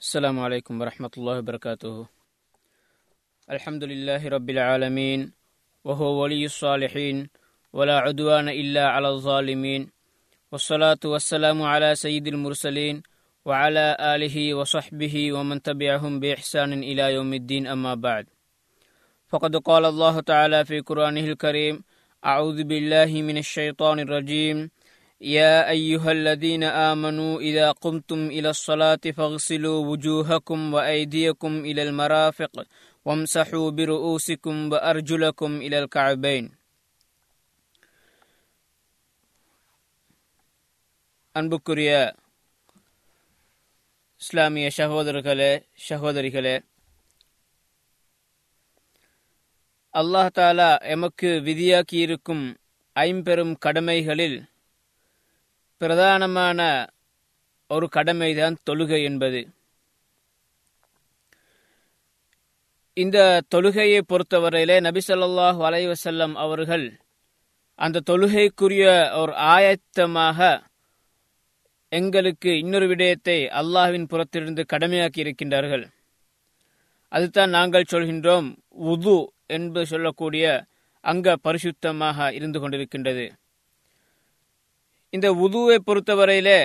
السلام عليكم ورحمة الله وبركاته. الحمد لله رب العالمين وهو ولي الصالحين ولا عدوان إلا على الظالمين والصلاة والسلام على سيد المرسلين وعلى آله وصحبه ومن تبعهم بإحسان إلى يوم الدين أما بعد. فقد قال الله تعالى في قرآنه الكريم أعوذ بالله من الشيطان الرجيم يا أيها الذين آمنوا إذا قمتم إلى الصلاة فاغسلوا وجوهكم وأيديكم إلى المرافق وامسحوا برؤوسكم وأرجلكم إلى الكعبين அன்புக்குரிய இஸ்லாமிய சகோதரர்களே சகோதரிகளே அல்லாஹ் தாலா எமக்கு விதியாக்கியிருக்கும் ஐம்பெரும் கடமைகளில் பிரதானமான ஒரு கடமைதான் தொழுகை என்பது. இந்த தொழுகையை பொறுத்தவரையிலே நபிசல்லாஹ் வலைவசல்லம் அவர்கள் அந்த தொழுகைக்குரிய ஒரு ஆயத்தமாக எங்களுக்கு இன்னொரு விடயத்தை அல்லாஹ்வின் புறத்திலிருந்து கடமையாக்கி இருக்கின்றார்கள். அதுதான் நாங்கள் சொல்கின்றோம் உது என்று சொல்லக்கூடிய அங்க பரிசுத்தமாக இருந்து கொண்டிருக்கின்றது. இந்த உதுவை பொறுத்தவரையிலே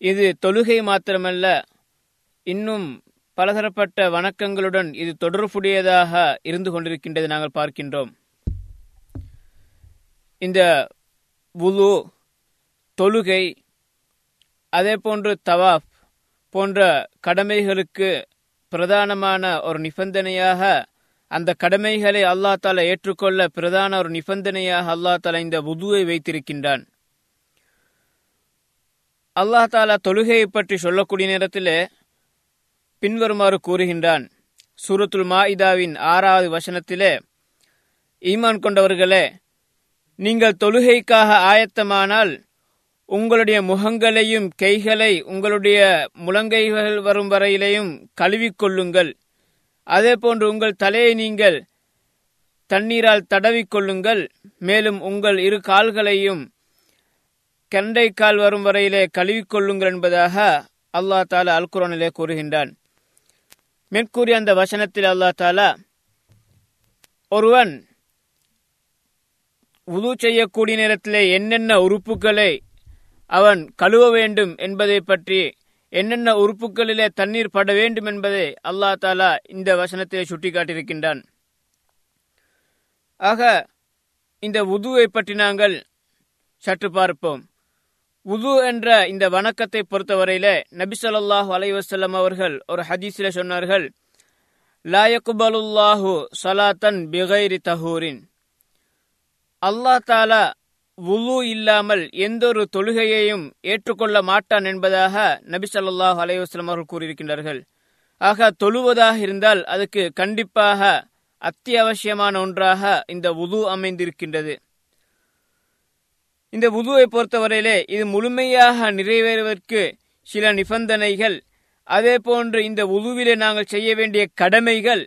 இது தொழுகை மாத்திரமல்ல இன்னும் பலதரப்பட்ட வணக்கங்களுடன் இது தொடர்புடையதாக இருந்து கொண்டிருக்கின்றது நாங்கள் பார்க்கின்றோம். இந்த உது தொழுகை அதே போன்று தவாஃப் போன்ற கடமைகளுக்கு பிரதானமான ஒரு நிபந்தனையாக அந்த கடமைகளை அல்லா தாலா ஏற்றுக்கொள்ள பிரதான ஒரு நிபந்தனையாக அல்லா தாலா இந்த புதுவை வைத்திருக்கின்றான். அல்லா தாலா தொழுகையை பற்றி சொல்லக்கூடிய நேரத்தில் பின்வருமாறு கூறுகின்றான். சூரத்துல் மாஇதாவின் ஆறாவது வசனத்திலே ஈமான் கொண்டவர்களே நீங்கள் தொழுகைக்காக ஆயத்தமானால் உங்களுடைய முகங்களையும் கைகளை உங்களுடைய முழங்கைகள் வரும் வரையிலையும் கழுவிக்கொள்ளுங்கள் அதே போன்று உங்கள் தலையை நீங்கள் தண்ணீரால் தடவிக்கொள்ளுங்கள். மேலும் உங்கள் இரு கால்களையும் கெண்டை கால் வரும் வரையிலே கழுவிக்கொள்ளுங்கள் என்பதாக அல்லா தாலா அல்குரானிலே கூறுகின்றான். மேற்கூறிய அந்த வசனத்தில் அல்லா தாலா ஒருவன் உது செய்யக்கூடிய நேரத்திலே என்னென்ன உறுப்புகளை அவன் கழுவ வேண்டும் என்பதை பற்றி என்னென்ன உறுப்புகளிலே தண்ணீர் பட வேண்டும் என்பதை அல்லா தாலா இந்த வசனத்தை சுட்டிக்காட்டியிருக்கின்றான். ஆக இந்த உதுவை பற்றி நாங்கள் சற்று பார்ப்போம். உது என்ற இந்த வணக்கத்தை பொறுத்தவரையில நபிசல்லாஹு அலைவசல்லம் அவர்கள் ஒரு ஹதீஸில் சொன்னார்கள் லாயக்குபலுல்லாஹு சலாத்தன் பிகைரி தஹூரின். அல்லா தாலா உலு இல்லாமல் எந்த ஒரு தொழுகையையும் ஏற்றுக்கொள்ள மாட்டான் என்பதாக நபி சொல்லாஹ் அலைவாஸ்லம் அவர்கள் கூறியிருக்கின்றார்கள். ஆக தொழுவதாக இருந்தால் அதுக்கு கண்டிப்பாக அத்தியாவசியமான ஒன்றாக இந்த உது அமைந்திருக்கின்றது. இந்த உதுவை பொறுத்தவரையிலே இது முழுமையாக நிறைவேறுவதற்கு சில நிபந்தனைகள் அதே போன்று இந்த உதுவிலே நாங்கள் செய்ய வேண்டிய கடமைகள்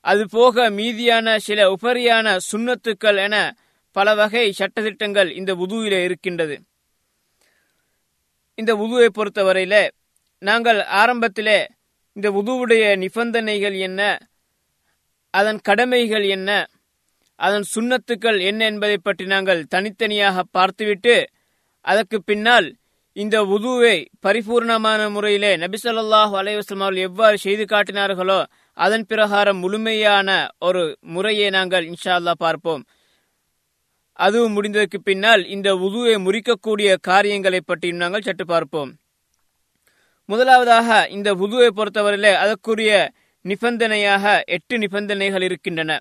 அது போக மீதியான சில உபரியான சுண்ணத்துக்கள் என பல வகை சட்டத்திட்டங்கள் இந்த உதுவில இருக்கின்றது. இந்த உதுவை பொறுத்தவரையில நாங்கள் ஆரம்பத்திலே இந்த உதுவுடைய நிபந்தனைகள் என்ன அதன் கடமைகள் என்ன அதன் சுண்ணத்துக்கள் என்ன என்பதை பற்றி நாங்கள் தனித்தனியாக பார்த்துவிட்டு அதற்கு பின்னால் இந்த உதுவை பரிபூர்ணமான முறையிலே நபிசல்லாஹு அலைவாஸ்லம் அவர்கள் எவ்வாறு செய்து காட்டினார்களோ அதன் பிரகாரம் முழுமையான ஒரு முறையை நாங்கள் இன்ஷா அல்லா பார்ப்போம். அதுவும் முடிந்ததற்கு பின்னால் இந்த உதுவை முறிக்கக்கூடிய காரியங்களை பற்றியும் நாங்கள் சற்று பார்ப்போம். முதலாவதாக இந்த உதுவை பொறுத்தவரையிலே அதற்குரிய நிபந்தனையாக எட்டு நிபந்தனைகள் இருக்கின்றன.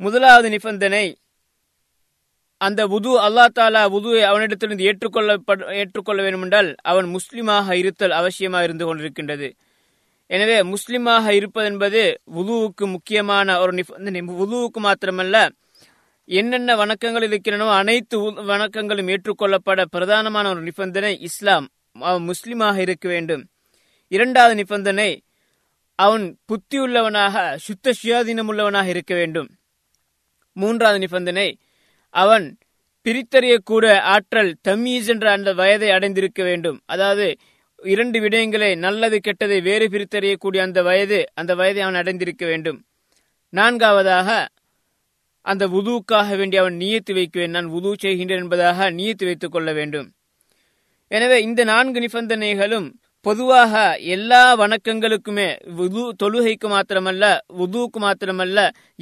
முதலாவது நிபந்தனை அந்த உது அல்லா தாலா உதுவை அவனிடத்திலிருந்து ஏற்றுக்கொள்ள ஏற்றுக்கொள்ள வேண்டுமென்றால் அவன் முஸ்லிமாக இருத்தல் அவசியமாக இருந்து கொண்டிருக்கின்றது. எனவே முஸ்லிமாக இருப்பது என்பது உதுவுக்கு முக்கியமான ஒரு நிபந்தனை உதுவுக்கு மாத்திரமல்ல என்னென்ன வணக்கங்கள் இருக்கின்றனோ அனைத்து வணக்கங்களும் ஏற்றுக்கொள்ளப்பட பிரதானமான ஒரு நிபந்தனை இஸ்லாம். அவன் முஸ்லிமாக இருக்க வேண்டும். இரண்டாவது நிபந்தனை அவன் புத்தியுள்ளவனாக சுத்த சுயாதீனம் உள்ளவனாக இருக்க வேண்டும். மூன்றாவது நிபந்தனை அவன் பிரித்தறியக்கூட ஆற்றல் தம்மீஸ் என்ற அந்த வயதை அடைந்திருக்க வேண்டும். அதாவது இரண்டு விடயங்களை நல்லது கெட்டதை வேறு பிரித்தறியக்கூடிய அந்த வயது அந்த வயதை அவன் அடைந்திருக்க வேண்டும். நான்காவதாக அந்த உதுவுக்காக வேண்டி அவன் நியத்து வைக்குவேன். நான் உது செய்கின்றேன் என்பதாக நியத்து வைத்துக் கொள்ள வேண்டும். எனவே இந்த நான்கு நிபந்தனைகளும் பொதுவாக எல்லா வணக்கங்களுக்குமே வுது தொழுகைக்கு மாத்திரமல்ல உதுவுக்கு மாத்திரமல்ல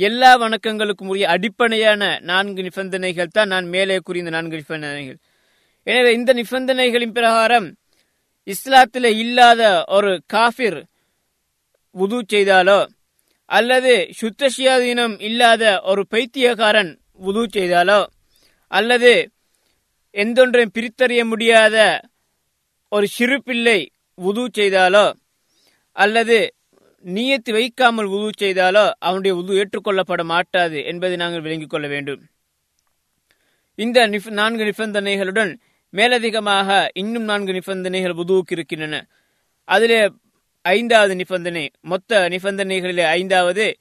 எல்லா வணக்கங்களுக்கும் உரிய அடிப்படையான நான்கு நிபந்தனைகள் தான் நான் மேலே கூறிய இந்த நான்கு நிபந்தனைகள். எனவே இந்த நிபந்தனைகளின் பிரகாரம் இஸ்லாத்தில் இல்லாத ஒரு காஃபிர் உது செய்தாலோ அல்லது சுத்த சுயாதீனம் இல்லாத ஒரு பைத்தியக்காரன் உது செய்தாலோ அல்லது எந்தொன்றையும் பிரித்தறிய முடியாத ஒரு சிறு பிள்ளை உது செய்தாலோ அல்லது நீயத்து வைக்காமல் உது செய்தாலோ அவனுடைய உது ஏற்றுக்கொள்ளப்பட மாட்டாது என்பதை நாங்கள் விளங்கிக் கொள்ள வேண்டும். இந்த நிஃப்- நான்கு நிபந்தனைகளுடன் மேலதிகமாக இன்னும் நான்கு நிபந்தனைகள் உதுவுக்கு இருக்கின்றன. அதிலே ஐந்தாவது நிபந்தனை. மொத்த நிபந்தனைகளிலே ஐந்தாவது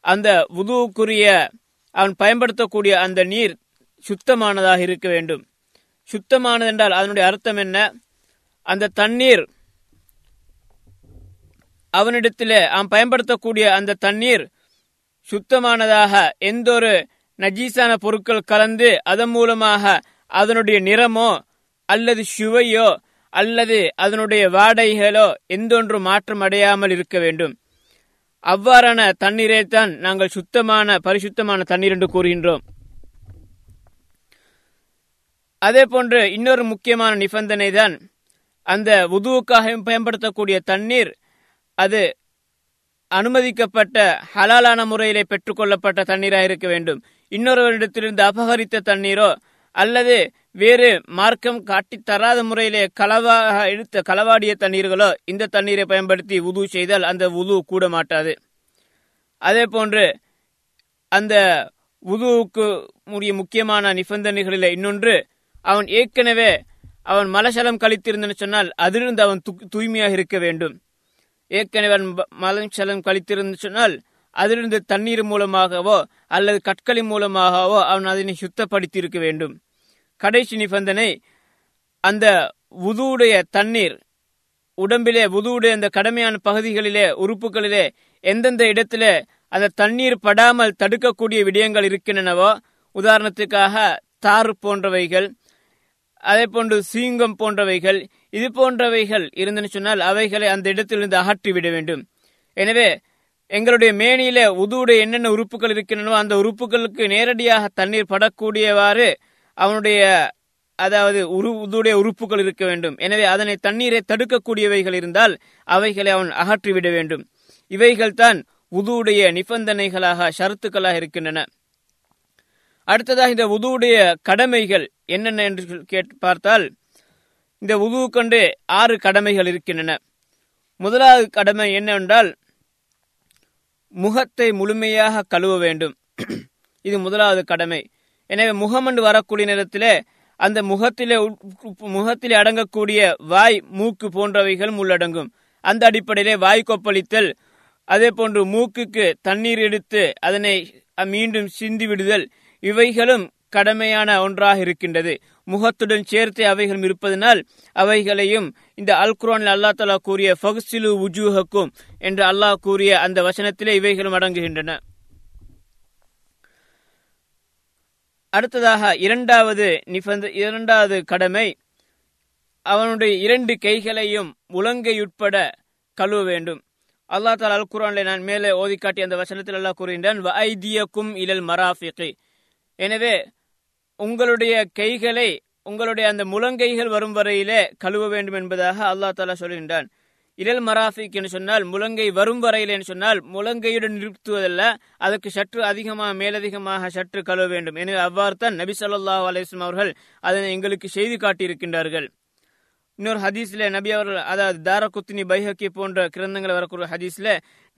அந்த உதுவுக்குரிய அவன் பயன்படுத்தக்கூடிய அந்த நீர் சுத்தமானதாக இருக்க வேண்டும். சுத்தமானது என்றால் அதனுடைய அர்த்தம் என்ன? அந்த தண்ணீர் அவனிடத்திலே அவன் பயன்படுத்தக்கூடிய அந்த தண்ணீர் சுத்தமானதாக எந்த ஒரு நஜீசான பொருட்கள் கலந்து அதன் மூலமாக அதனுடைய நிறமோ அல்லது சுவையோ அல்லது அதனுடைய வாடைகளோ எந்தொன்று மாற்றம் அடையாமல் இருக்க வேண்டும். அவ்வாறான தண்ணீரை தான் நாங்கள் சுத்தமான பரிசுத்தமான தண்ணீர் என்று கூறுகின்றோம். அதே போன்று இன்னொரு முக்கியமான நிபந்தனை தான் அந்த உதுவுக்காக பயன்படுத்தக்கூடிய தண்ணீர் அது அனுமதிக்கப்பட்ட ஹலாலான முறையிலே பெற்றுக்கொள்ளப்பட்ட தண்ணீராக இருக்க வேண்டும். இன்னொருவரிடத்திலிருந்து அபகரித்த தண்ணீரோ அல்லது வேறு மார்க்கம் காட்டி தராத முறையிலே களவாக இழுத்த களவாடிய தண்ணீர்களோ இந்த தண்ணீரை பயன்படுத்தி உது செய்தால் அந்த உது கூட மாட்டாது அதே போன்று அந்த உதுவுக்கு உரிய முக்கியமான நிபந்தனைகளில் இன்னொன்று அவன் ஏற்கனவே அவன் மலசலம் கழித்திருந்தன்னு சொன்னால் அதிலிருந்து அவன் தூய்மையாக இருக்க வேண்டும். ஏற்கனவே அவன் மலசலம் கழித்திருந்து சொன்னால் அதிலிருந்து தண்ணீர் மூலமாகவோ அல்லது கற்களின் மூலமாகவோ அவன் அதனை சுத்தப்படுத்தியிருக்க வேண்டும். கடைசி நிபந்தனை அந்த உதுவுடைய தண்ணீர் உடம்பிலே உதுவுடைய அந்த கடமையான பகுதிகளிலே உறுப்புகளிலே எந்தெந்த இடத்திலே அந்த தண்ணீர் படாமல் தடுக்கக்கூடிய விடயங்கள் இருக்கின்றனவோ உதாரணத்துக்காக தார் போன்றவைகள் அதே போன்று சீங்கம் போன்றவைகள் இது போன்றவைகள் இருந்தன்னு சொன்னால் அவைகளை அந்த இடத்திலிருந்து அகற்றி விட வேண்டும். எனவே எங்களுடைய மேனியில உதுவுடைய என்னென்ன உறுப்புகள் இருக்கின்றனோ அந்த உறுப்புகளுக்கு நேரடியாக தண்ணீர் படக்கூடியவாறு அவனுடைய அதாவது உரு உதுடைய உறுப்புகள் இருக்க வேண்டும். எனவே அதனை தண்ணீரை தடுக்கக்கூடியவைகள் இருந்தால் அவைகளை அவன் அகற்றிவிட வேண்டும். இவைகள் தான் உதுவுடைய நிபந்தனைகளாக ஷரத்துக்களாக இருக்கின்றன. அடுத்ததாக இந்த உதுவுடைய கடமைகள் என்னென்ன என்று கேட்டு பார்த்தால் இந்த உதுவு கொண்டு ஆறு கடமைகள் இருக்கின்றன. முதலாவது கடமை என்னவென்றால் முகத்தை முழுமையாக கழுவ வேண்டும். இது முதலாவது கடமை. எனவே முகம் வரக்கூடிய நேரத்திலே அந்த முகத்திலே உட்- முகத்திலே அடங்கக்கூடிய வாய் மூக்கு போன்றவைகளும் உள்ளடங்கும். அந்த அடிப்படையிலே வாய் கொப்பளித்தல் அதே போன்று மூக்குக்கு தண்ணீர் எடுத்து அதனை மீண்டும் சிந்தி விடுதல் இவைகளும் கடமையான ஒன்றாக இருக்கின்றது. முகத்துடன் சேர்த்து அவைகளும் இருப்பதனால் அவைகளையும் இந்த அல் குர்ஆனில் அல்லா தலா கூறிய ஃபக்சிலு உஜூஹக்கும் என்று அல்லாஹ் கூறிய அந்த வசனத்திலே இவைகளும் அடங்குகின்றன. அடுத்ததாக இரண்டாவது நிபந்த இரண்டாவது கடமை அவனுடைய இரண்டு கைகளையும் உலங்கையுட்பட கழுவ வேண்டும். அல்லாஹ் தாலா அல் குர்ஆனிலே நான் மேலே ஓதி காட்டிய அந்த வசனத்தில் அல்லாஹ் கூறுகின்றான் "வ இலல் மராஃபிகி. எனவே உங்களுடைய கைகளை உங்களுடைய அந்த முழங்கைகள் வரும் வரையிலே கழுவ வேண்டும் என்பதாக அல்லாஹ் தாலா சொல்கின்றான். இரல் மராஃபிக் என்று சொன்னால் முழங்கை வரும் வரையில் என்று சொன்னால் முழங்கையுடன் நிறுத்துவதல்ல அதற்கு சற்று அதிகமாக மேலதிகமாக சற்று கழுவ வேண்டும். எனவே அவ்வாறு தான் நபி சொல்லா அலிஸ்லாம் அவர்கள் அதனை எங்களுக்கு செய்து காட்டியிருக்கின்றார்கள். இன்னொரு ஹதீஸ்ல நபி அவர்கள் அதாவது தாரகுத்தினி பைஹக்கி போன்ற கிரந்தங்கள் வரக்கூடிய ஹதீஸ்ல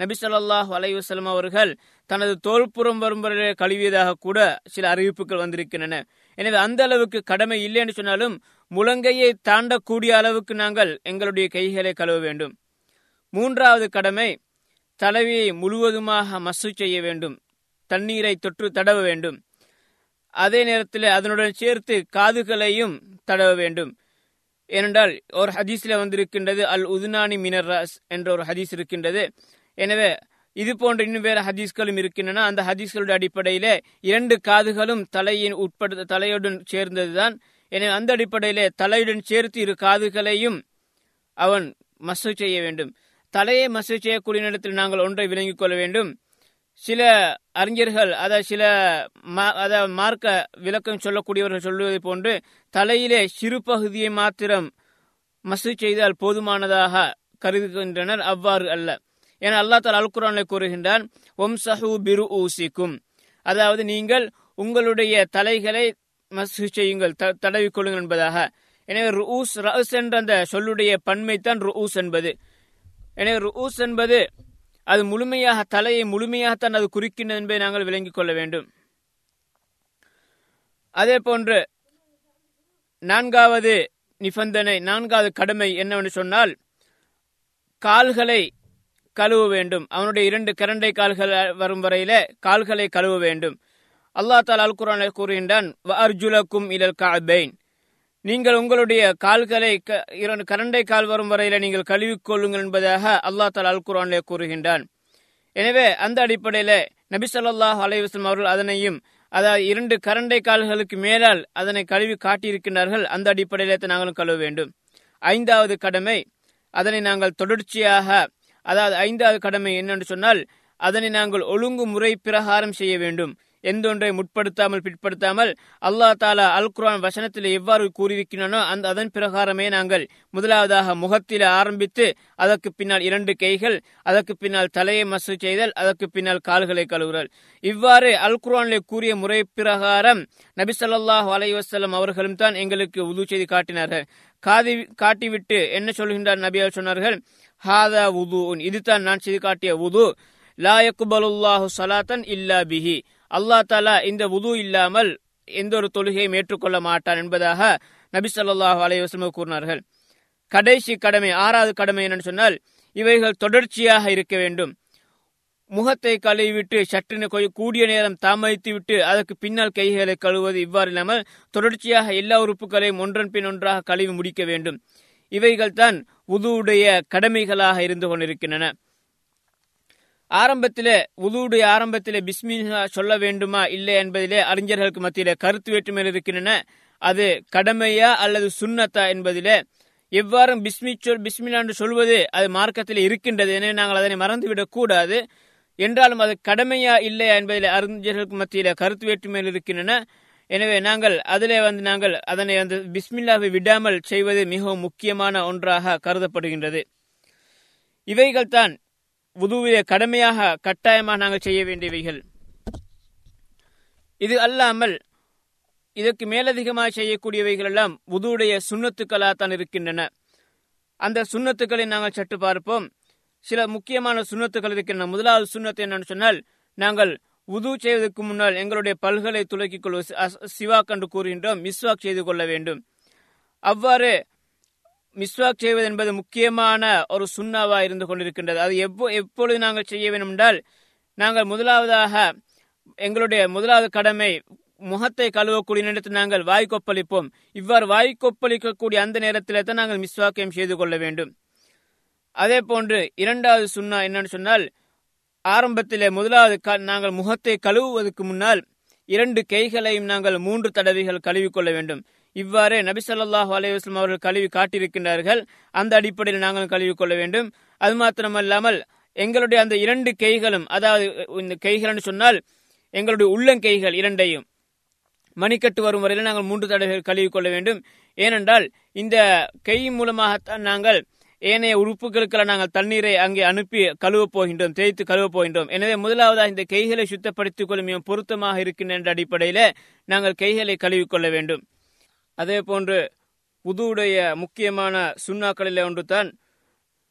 நபி சொல்லாஹ் அலைவசலம் அவர்கள் தனது தோல்புறம் வரும் கழுவியதாக கூட சில அறிவிப்புகள் வந்திருக்கின்றன. எனவே அந்த அளவுக்கு கடமை இல்லை என்று சொன்னாலும் முழங்கையை தாண்டக்கூடிய அளவுக்கு நாங்கள் எங்களுடைய கைகளை கழுவ வேண்டும். மூன்றாவது கடமை தலைவியை முழுவதுமாக மசு செய்ய வேண்டும். தண்ணீரை தொற்று தடவ வேண்டும். அதே நேரத்தில் அதனுடன் சேர்த்து காதுகளையும் தடவ வேண்டும். ஏனென்றால் ஒரு ஹதீஸ்ல வந்திருக்கின்றது அல் உதுனானி மினர் ராஸ் என்ற ஒரு ஹதீஸ் இருக்கின்றது. எனவே இது போன்ற இன்னும் வேற ஹதீஸ்களும் இருக்கின்றன. அந்த ஹதீஸ்களுடைய அடிப்படையிலே இரண்டு காதுகளும் தலையின் உட்பட தலையுடன் சேர்ந்ததுதான். எனவே அந்த அடிப்படையிலே தலையுடன் சேர்த்து இரு காதுகளையும் அவன் மசூ செய்ய வேண்டும். தலையை மசூ செய்யக்கூடிய நேரத்தில் நாங்கள் ஒன்றை விளங்கிக் கொள்ள வேண்டும். சில அறிஞர்கள் அதை சில அதாவது மார்க்க விளக்கம் சொல்லக்கூடியவர்கள் சொல்வதை போன்று தலையிலே சிறு பகுதியை மாத்திரம் மசு செய்தால் போதுமானதாக கருதுகின்றனர். அவ்வாறு அல்ல. என அல்லா தால் அல்குரானை கூறுகின்றான் ஒம் சஹூ பிரு ஊசிக்கும். அதாவது நீங்கள் உங்களுடைய தலைகளை மசு செய்யுங்கள் தடவி கொள்ளுங்கள் என்பதாக. எனவே ரூஸ் ரஸ் என்ற அந்த சொல்லுடைய பன்மை தான் ருஊஸ் என்பது. எனவே ருஊஸ் என்பது அது முழுமையாக தலையை முழுமையாகத்தான் அது குறிக்கின்றது என்பதை நாங்கள் விளங்கிக் கொள்ள வேண்டும். அதே போன்று நான்காவது நிபந்தனை நான்காவது கடமை என்னவென்று சொன்னால் கால்களை கழுவ வேண்டும். அவனுடைய இரண்டு கரண்டை கால்கள் வரும் வரையில கால்களை கழுவ வேண்டும். அல்லா தால் அல் குரானை கூறுகின்றான் அர்ஜுலக்கும் இலல் காபைன் நீங்கள் உங்களுடைய கால்களை இரண்டு கரண்டை கால் வரும் வரையில நீங்கள் கழுவிக்கொள்ளுங்கள் என்பதாக அல்லா தால் அல் குரானிலே கூறுகின்றான். எனவே அந்த அடிப்படையில நபி சொல்லாஹ் அலைவசம் அவர்கள் அதனையும் அதாவது இரண்டு கரண்டை கால்களுக்கு மேலால் அதனை கழுவி காட்டியிருக்கின்றார்கள். அந்த அடிப்படையிலே நாங்களும் கழுவ வேண்டும். ஐந்தாவது கடமை அதனை நாங்கள் தொடர்ச்சியாக அதாவது ஐந்தாவது கடமை என்னென்று சொன்னால் அதனை நாங்கள் ஒழுங்கு முறை பிரகாரம் செய்ய வேண்டும். எந்தொன்றை முற்படுத்தாமல் பிற்படுத்தாமல் அல்லா தாலா அல் குரான் வசனத்தில் எவ்வாறு கூறியிருக்கிறானோ அந்த அதன் பிரகாரமே நாங்கள் முதலாவதாக முகத்தில் ஆரம்பித்து அதற்கு பின்னால் இரண்டு கைகள் அதற்கு பின்னால் தலையை மசு செய்தல் அதற்கு பின்னால் கால்களை கழுவுறல் இவ்வாறு அல் குரானிலே கூறிய முறை பிரகாரம் நபி சொல்லாஹ் அலைவசல்லம் அவர்களும் தான் எங்களுக்கு உது செய்து காட்டினார்கள். காதி காட்டிவிட்டு என்ன சொல்கின்றார் நபியால் சொன்னார்கள் ஹாதா உது இதுதான் நான் செய்து காட்டிய உது. லாயக்குபலுல்லாஹு சலாத்தன் இல்லா பிஹி. அல்லா தாலா இந்த உது இல்லாமல் எந்த ஒரு தொழுகையும் ஏற்றுக்கொள்ள மாட்டான் என்பதாக நபி சொல்லாஹு அலைவசம் கூறினார்கள். கடைசி கடமை ஆறாவது கடமை என்னன்னு சொன்னால் இவைகள் தொடர்ச்சியாக இருக்க வேண்டும். முகத்தை கழுவிவிட்டு சற்றின கூடிய நேரம் தாமதித்து விட்டு அதற்கு பின்னால் கைகளை கழுவுவது இவ்வாறு இல்லாமல் தொடர்ச்சியாக எல்லா உறுப்புகளையும் ஒன்றன் பின் ஒன்றாக கழுவி முடிக்க வேண்டும். இவைகள் தான் உதுவுடைய கடமைகளாக இருந்து கொண்டிருக்கின்றன. ஆரம்பத்திலே உதுவுடைய ஆரம்பத்திலே பிஸ்மில்லா சொல்ல வேண்டுமா இல்லை என்பதிலே அறிஞர்களுக்கு மத்தியிலே கருத்து வேற்றுமையில் இருக்கின்றன. அது கடமையா அல்லது சுண்ணத்தா என்பதிலே. எவ்வாறு பிஸ்மி சொல் பிஸ்மில்லா என்று சொல்வது அது மார்க்கத்தில் இருக்கின்றது எனவே நாங்கள் அதனை மறந்துவிடக் கூடாது. என்றாலும் அது கடமையா இல்லையா என்பதில் அறிஞர்களுக்கு மத்தியில கருத்து வேற்றுமையில் இருக்கின்றன. எனவே நாங்கள் அதிலே வந்து நாங்கள் அதனை வந்து பிஸ்மில்லாவை விடாமல் செய்வது மிகவும் முக்கியமான ஒன்றாக கருதப்படுகின்றது. இவைகள் தான் உதுவிலே கடமையாக கட்டாயமாக நாங்கள் செய்ய வேண்டியவைகள். இது அல்லாமல் இதற்கு மேலதிகமாக செய்யக்கூடியவைகள் எல்லாம் உதுவுடைய சுண்ணத்துக்களாகத்தான் இருக்கின்றன. அந்த சுண்ணத்துக்களை நாங்கள் சற்று பார்ப்போம். சில முக்கியமான சுண்ணத்துக்கள் இருக்கின்றன. முதலாவது சுண்ணத்து என்னன்னு சொன்னால் நாங்கள் உது செய்வதற்கு முன்னால் எங்களுடைய பல்களை துலக்கிக் கொள்வது. சிவாக் என்று கூறுகின்றோம். மிஸ்வாக் செய்து கொள்ள வேண்டும். அவ்வாறு மிஸ்வாக் செய்வது என்பது முக்கியமான ஒரு சுண்ணாவா இருந்து கொண்டிருக்கின்றது. அது எப்போ எப்பொழுது நாங்கள் செய்ய வேண்டும் என்றால் நாங்கள் முதலாவதாக எங்களுடைய முதலாவது கடமை முகத்தை கழுவக்கூடிய நேரத்தில் நாங்கள் வாய் கொப்பளிப்போம். இவ்வாறு வாய் கொப்பளிக்கக்கூடிய அந்த நேரத்தில் தான் நாங்கள் மிஸ்வாக்கியம் செய்து கொள்ள வேண்டும். அதே போன்று இரண்டாவது சுண்ணா என்னன்னு சொன்னால் ஆரம்பத்திலே முதலாவது நாங்கள் முகத்தை கழுவுவதற்கு முன்னால் இரண்டு கைகளையும் நாங்கள் மூன்று தடவைகள் கழுவிக்கொள்ள வேண்டும். இவ்வாறு நபிசல்லாஹு சொல்லாஹு அவர்கள் கழுவி காட்டியிருக்கின்றார்கள். அந்த அடிப்படையில் நாங்கள் கழுவிக்கொள்ள வேண்டும். அது மாத்திரமல்லாமல் எங்களுடைய அந்த இரண்டு கைகளும் அதாவது இந்த கைகள்னு சொன்னால் எங்களுடைய உள்ளங்கைகள் இரண்டையும் மணிக்கட்டு வரும் வரையில் நாங்கள் மூன்று தடவைகள் கழுவிக்கொள்ள வேண்டும். ஏனென்றால் இந்த கை மூலமாகத்தான் நாங்கள் ஏனைய உறுப்புகளுக்கெல்லாம் நாங்கள் தண்ணீரை அங்கே அனுப்பி கழுவப் போகின்றோம் தேய்த்து கழுவப் போகின்றோம். எனவே முதலாவதாக இந்த கைகளை சுத்தப்படுத்திக் கொள்ளும் பொருத்தமாக இருக்கின்ற என்ற அடிப்படையில் நாங்கள் கைகளை கழுவிக்கொள்ள வேண்டும். அதே போன்று உதுவுடைய முக்கியமான சுண்ணாக்களில் ஒன்று தான்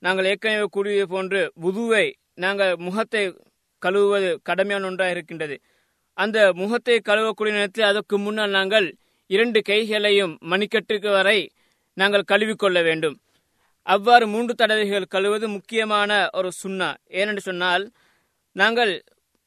நாங்கள் ஏற்கனவே கூறியது போன்று உதுவை நாங்கள் முகத்தை கழுவுவது கடமையான ஒன்றாக இருக்கின்றது. அந்த முகத்தை கழுவக்கூடிய நேரத்தில் அதற்கு முன்னால் நாங்கள் இரண்டு கைகளையும் மணிக்கட்டுக்கு வரை நாங்கள் கழுவிக்கொள்ள வேண்டும். அவ்வாறு மூன்று தடவைகள் கழுவது முக்கியமான ஒரு சுண்ணா. ஏனென்று சொன்னால் நாங்கள்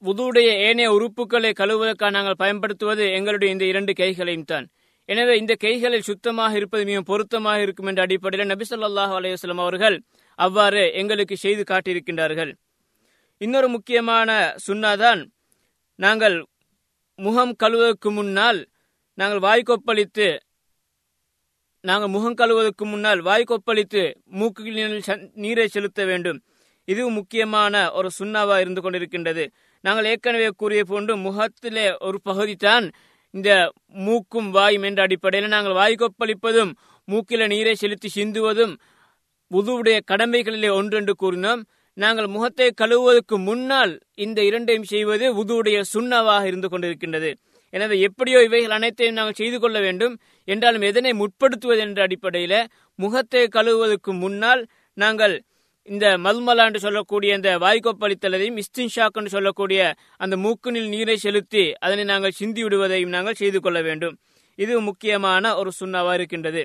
உதுவுடைய ஏனைய உறுப்புகளை கழுவுவதற்காக நாங்கள் பயன்படுத்துவது எங்களுடைய இந்த இரண்டு கைகளையும் தான் எனவே இந்த கைகளில் சுத்தமாக இருப்பது மிகவும் பொருத்தமாக இருக்கும் என்ற அடிப்படையில் நபி சொல்லாஹ் அலைஹி அவர்கள் அவ்வாறு எங்களுக்கு செய்து காட்டியிருக்கின்றார்கள். இன்னொரு முக்கியமான சுன்னாதான் நாங்கள் முகம் கழுவுவதற்கு முன்னால் நாங்கள் வாய்க்கொப்பளித்து நாங்கள் முகம் கழுவுவதற்கு முன்னால் வாய்க்கொப்பளித்து மூக்கில் நீரை செலுத்த வேண்டும். இதுவும் முக்கியமான ஒரு சுண்ணாவா இருந்து கொண்டிருக்கின்றது. நாங்கள் ஏற்கனவே கூறிய போன்று முகத்திலே ஒரு பகுதி தான் இந்த மூக்கும் வாயும் என்ற அடிப்படையில் நாங்கள் வாய்க்கொப்பளிப்பதும் மூக்கில நீரை செலுத்தி சிந்துவதும் உதுவுடைய கடமைகளிலே ஒன்றென்று கூறினோம். நாங்கள் முகத்தை கழுவுவதற்கு முன்னால் இந்த இரண்டையும் செய்வது உதுவுடைய சுண்ணாவாக இருந்து கொண்டிருக்கின்றது. எனவே எப்படியோ இவைகள் அனைத்தையும் நாங்கள் செய்து கொள்ள வேண்டும். என்றாலும் எதனை முற்படுத்துவது என்ற அடிப்படையில் முகத்தை கழுவுவதற்கு முன்னால் நாங்கள் இந்த மல்மலா என்று சொல்லக்கூடிய இந்த வாய்க்கோப்பளித்தலையும் இஸ்தின்ஷாக் என்று சொல்லக்கூடிய அந்த மூக்குனில் நீரை செலுத்தி அதனை நாங்கள் சிந்தி விடுவதையும் நாங்கள் செய்து கொள்ள வேண்டும். இது முக்கியமான ஒரு சுண்ணாவா இருக்கின்றது.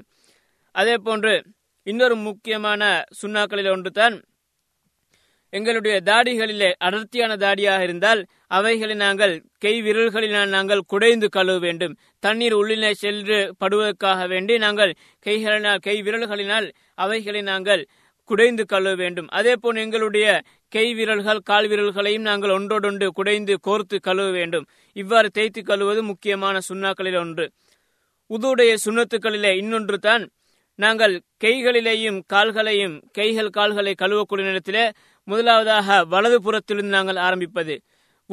அதே போன்று இன்னொரு முக்கியமான சுண்ணாக்களில் ஒன்றுதான் எங்களுடைய தாடிகளிலே அடர்த்தியான தாடியாக இருந்தால் அவைகளை நாங்கள் கை விரல்களினால் நாங்கள் குடைந்து கழுவ வேண்டும். தண்ணீர் உள்ளிலே சென்று படுவதற்காக வேண்டி நாங்கள் கைகளினால் கை விரல்களினால் அவைகளை நாங்கள் குடைந்து கழுவ வேண்டும். அதே போல் எங்களுடைய கை விரல்கள் கால் விரல்களையும் நாங்கள் ஒன்றோடொன்று குடைந்து கோர்த்து கழுவ வேண்டும். இவ்வாறு தேய்த்து கழுவது முக்கியமான சுண்ணாக்களில் ஒன்று. உதுடைய சுண்ணத்துக்களிலே இன்னொன்று தான் நாங்கள் கைகளிலேயும் கால்களையும் கைகள் கால்களை கழுவக்கூடிய நேரத்திலே முதலாவதாக வலது புறத்திலிருந்து நாங்கள் ஆரம்பிப்பது.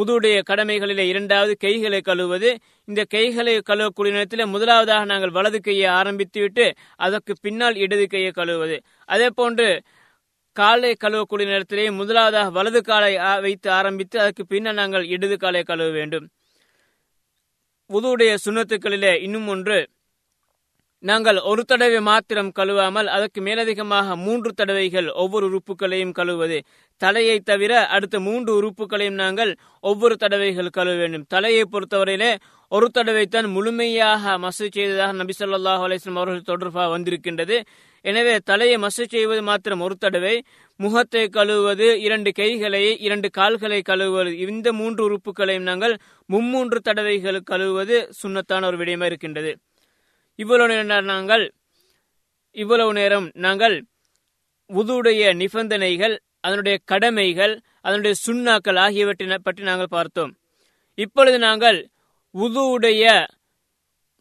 உதுடைய கடமைகளிலே இரண்டாவது கைகளை கழுவுவது. இந்த கைகளை கழுவக்கூடிய நேரத்தில் முதலாவதாக நாங்கள் வலது கையை ஆரம்பித்துவிட்டு அதற்கு பின்னால் இடது கையை கழுவுவது. அதே போன்று காலை கழுவக்கூடிய நேரத்திலே முதலாவதாக வலது காலை வைத்து ஆரம்பித்து அதற்கு பின்னால் நாங்கள் இடது காலை கழுவ வேண்டும். உதுவுடைய சுண்ணத்துக்களிலே இன்னும் ஒன்று நாங்கள் ஒரு தடவை மாத்திரம் கழுவாமல் அதற்கு மேலதிகமாக மூன்று தடவைகள் ஒவ்வொரு உறுப்புகளையும் கழுவுவது தலையை தவிர அடுத்த மூன்று உறுப்புகளையும் நாங்கள் ஒவ்வொரு தடவைகள் கழுவ வேண்டும். தலையை பொறுத்தவரையிலே ஒரு தடவை தான் முழுமையாக மசு செய்ததாக நபி சொல்லாஹ் அலிஸ்லாம் அவர்கள் தொடர்பாக வந்திருக்கின்றது. எனவே தலையை மசு செய்வது மாத்திரம் ஒரு தடவை முகத்தை கழுவுவது இரண்டு கைகளை இரண்டு கால்களை கழுவுவது இந்த மூன்று உறுப்புகளையும் நாங்கள் மும்மூன்று தடவைகள் கழுவுவது சுண்ணத்தான ஒரு விடயமா இருக்கின்றது. இவ்வளவு நேரம் நாங்கள்? இவ்வளவு நேரம் நாங்கள் உதுடைய நிபந்தனைகள் அதனுடைய கடமைகள் அதனுடைய சுண்ணாக்கள் ஆகியவற்றை பற்றி நாங்கள் பார்த்தோம். இப்பொழுது நாங்கள் உதுவுடைய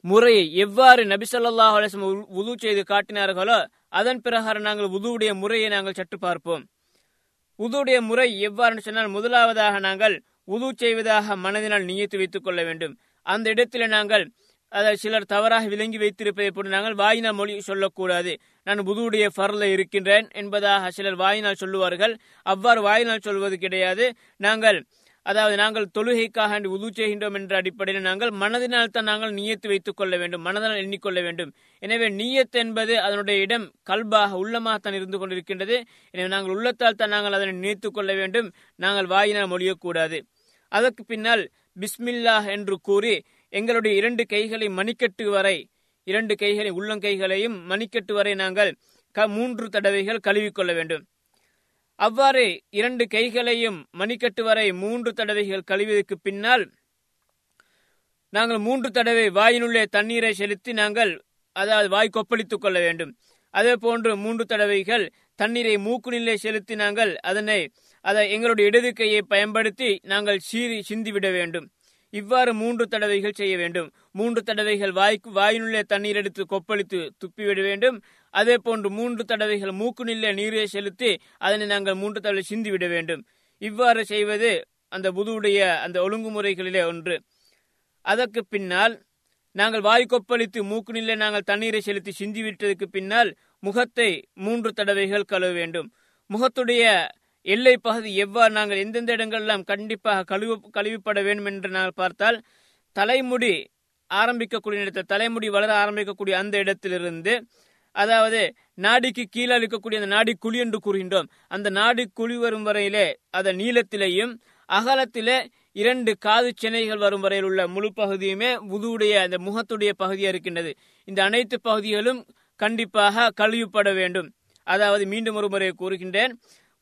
முறையை எவ்வாறு நபிசல்லாஹ் அலிஸ்லம் உது செய்து காட்டினார்களோ அதன் பிரகாரம் நாங்கள் உதுவுடைய முறையை நாங்கள் சற்று பார்ப்போம். உதுவுடைய முறை எவ்வாறு சொன்னால் முதலாவதாக நாங்கள் உது செய்வதாக மனதினால் நியத்து வைத்துக் கொள்ள வேண்டும். அந்த இடத்தில் நாங்கள் அதை சிலர் தவறாக விளங்கி வைத்திருப்பதை போன்று நாங்கள் வாயினால் மொழி சொல்லக்கூடாது. நான் புதுவுடைய ஃபர்ல இருக்கின்றேன் என்பதாக சிலர் வாயினால் சொல்லுவார்கள். அவ்வாறு வாயினால் சொல்வது கிடையாது. நாங்கள் அதாவது நாங்கள் தொழுகைக்காக உது செய்கின்றோம் என்ற அடிப்படையில் நாங்கள் மனதினால் தான் நாங்கள் நீயத்து வைத்துக் கொள்ள வேண்டும் மனதினால் எண்ணிக்கொள்ள வேண்டும். எனவே நீயத் என்பது அதனுடைய இடம் கல்பாக உள்ளமாகத்தான் இருந்து கொண்டிருக்கின்றது. எனவே நாங்கள் உள்ளத்தால் தான் நாங்கள் அதனை நினைத்துக் கொள்ள வேண்டும். நாங்கள் வாயினால் மொழியக்கூடாது. அதற்கு பின்னால் பிஸ்மில்லாஹ் என்று கூறி எங்களுடைய இரண்டு கைகளை மணிக்கட்டு வரை இரண்டு கைகளை உள்ளங்கைகளையும் மணிக்கட்டு வரை நாங்கள் க மூன்று தடவைகள் கழுவிக்கொள்ள வேண்டும். அவ்வாறு இரண்டு கைகளையும் மணிக்கட்டு வரை மூன்று தடவைகள் கழுவியதற்கு பின்னால் நாங்கள் மூன்று தடவை வாயினுள்ளே தண்ணீரை செலுத்தி நாங்கள் அதாவது வாய் கொப்பளித்துக் கொள்ள வேண்டும். அதே போன்று மூன்று தடவைகள் தண்ணீரை மூக்குநிலை செலுத்தி நாங்கள் அதனை அதை எங்களுடைய இடது கையை பயன்படுத்தி நாங்கள் சீறி சிந்திவிட வேண்டும். இவ்வாறு மூன்று தடவைகள் செய்ய வேண்டும். மூன்று தடவைகள் வாய்க்கு வாயினுள்ளே தண்ணீர் எடுத்து கொப்பளித்து துப்பிவிட வேண்டும். அதே போன்று மூன்று தடவைகள் மூக்குநிலை நீரை செலுத்தி அதனை நாங்கள் மூன்று தடவை சிந்திவிட வேண்டும். இவ்வாறு செய்வது அந்த புதுவுடைய அந்த ஒழுங்குமுறைகளிலே ஒன்று. அதற்கு பின்னால் நாங்கள் வாய் கொப்பளித்து மூக்குநிலை நாங்கள் தண்ணீரை செலுத்தி சிந்திவிட்டதுக்கு பின்னால் முகத்தை மூன்று தடவைகள் கழுவ வேண்டும். முகத்துடைய எல்லை பகுதி எவ்வாறு நாங்கள் எந்தெந்த இடங்கள்லாம் கண்டிப்பாக கழுவு கழுவிப்பட வேண்டும் என்று நாங்கள் பார்த்தால் தலைமுடி ஆரம்பிக்கக்கூடிய இடத்தில் தலைமுடி வளர ஆரம்பிக்கக்கூடிய அந்த இடத்திலிருந்து அதாவது நாடிக்கு கீழே இருக்கக்கூடிய அந்த நாடி குழி என்று கூறுகின்றோம். அந்த நாடி குழி வரும் வரையிலே அதன் நீளத்திலேயும் அகலத்திலே இரண்டு காது சென்னைகள் வரும் வரையில் உள்ள முழு பகுதியுமே உதுவுடைய அந்த முகத்துடைய பகுதியாக இருக்கின்றது. இந்த அனைத்து பகுதிகளும் கண்டிப்பாக கழுவிப்பட வேண்டும். அதாவது மீண்டும் ஒரு முறை கூறுகின்றேன்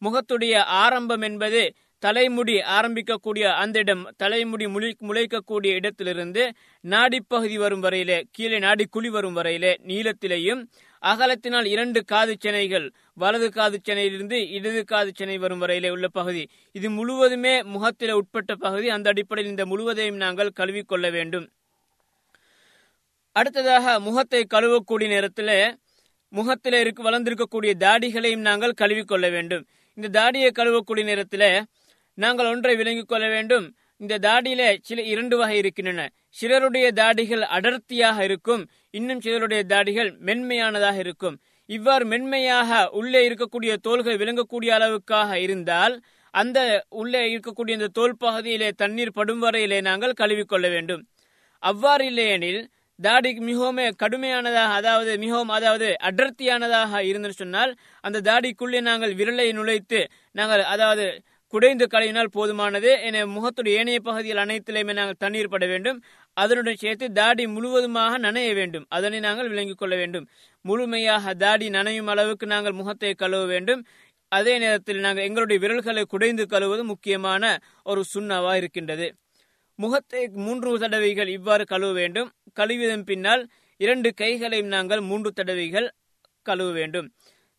முகத்துடைய ஆரம்பம் என்பது தலைமுடி ஆரம்பிக்கக்கூடிய அந்த இடம் தலைமுடி முளை முளைக்கக்கூடிய இடத்திலிருந்து நாடிப்பகுதி வரும் வரையிலே கீழே நாடி குழி வரும் வரையிலே நீளத்திலேயும் அகலத்தினால் இரண்டு காது சென்னைகள் வலது காது சென்னையிலிருந்து இடது காது சென்னை வரும் வரையிலே உள்ள பகுதி. இது முழுவதுமே முகத்தில உட்பட்ட பகுதி. அந்த அடிப்படையில் இந்த முழுவதையும் நாங்கள் கழுவிக்கொள்ள வேண்டும். அடுத்ததாக முகத்தை கழுவக்கூடிய நேரத்தில் முகத்தில் இருக்கு வளர்ந்திருக்கக்கூடிய தாடிகளையும் நாங்கள் கழுவிக்கொள்ள வேண்டும். இந்த தாடியை கழுவக்கூடிய நேரத்தில் நாங்கள் ஒன்றை விளங்கிக் கொள்ள வேண்டும். இந்த தாடியில சில இரண்டு வகை இருக்கின்றன. சிலருடைய தாடிகள் அடர்த்தியாக இருக்கும். இன்னும் சிலருடைய தாடிகள் மென்மையானதாக இருக்கும். இவ்வாறு மென்மையாக உள்ளே இருக்கக்கூடிய தோள்கள் விளங்கக்கூடிய அளவுக்காக இருந்தால் அந்த உள்ளே இருக்கக்கூடிய இந்த தோல் பகுதியிலே தண்ணீர் படும் வரையிலே நாங்கள் கழுவிக்கொள்ள வேண்டும். அவ்வாறு இல்லையெனில் தாடி மிகவும் கடுமையானதாக அதாவது மிகவும் அதாவது அடர்த்தியானதாக இருந்துன்னு சொன்னால் அந்த தாடிக்குள்ளே நாங்கள் விரலை நுழைத்து நாங்கள் அதாவது குடைந்து கழுவினால் போதுமானது. என முகத்துடைய ஏனைய பகுதியில் அனைத்திலுமே நாங்கள் தண்ணீர் பட வேண்டும். அதனுடன் சேர்த்து தாடி முழுவதுமாக நனைய வேண்டும். அதனை நாங்கள் விளங்கிக் கொள்ள வேண்டும். முழுமையாக தாடி நனையும் அளவுக்கு நாங்கள் முகத்தை கழுவ வேண்டும். அதே நேரத்தில் நாங்கள் எங்களுடைய விரல்களை குடைந்து கழுவது முக்கியமான ஒரு சுண்ணாவா இருக்கின்றது. முகத்தை மூன்று தடவைகள் இவ்வாறு கழுவ வேண்டும். கழுவியதன் பின்னால் இரண்டு கைகளையும் நாங்கள் மூன்று தடவைகள் கழுவ வேண்டும்.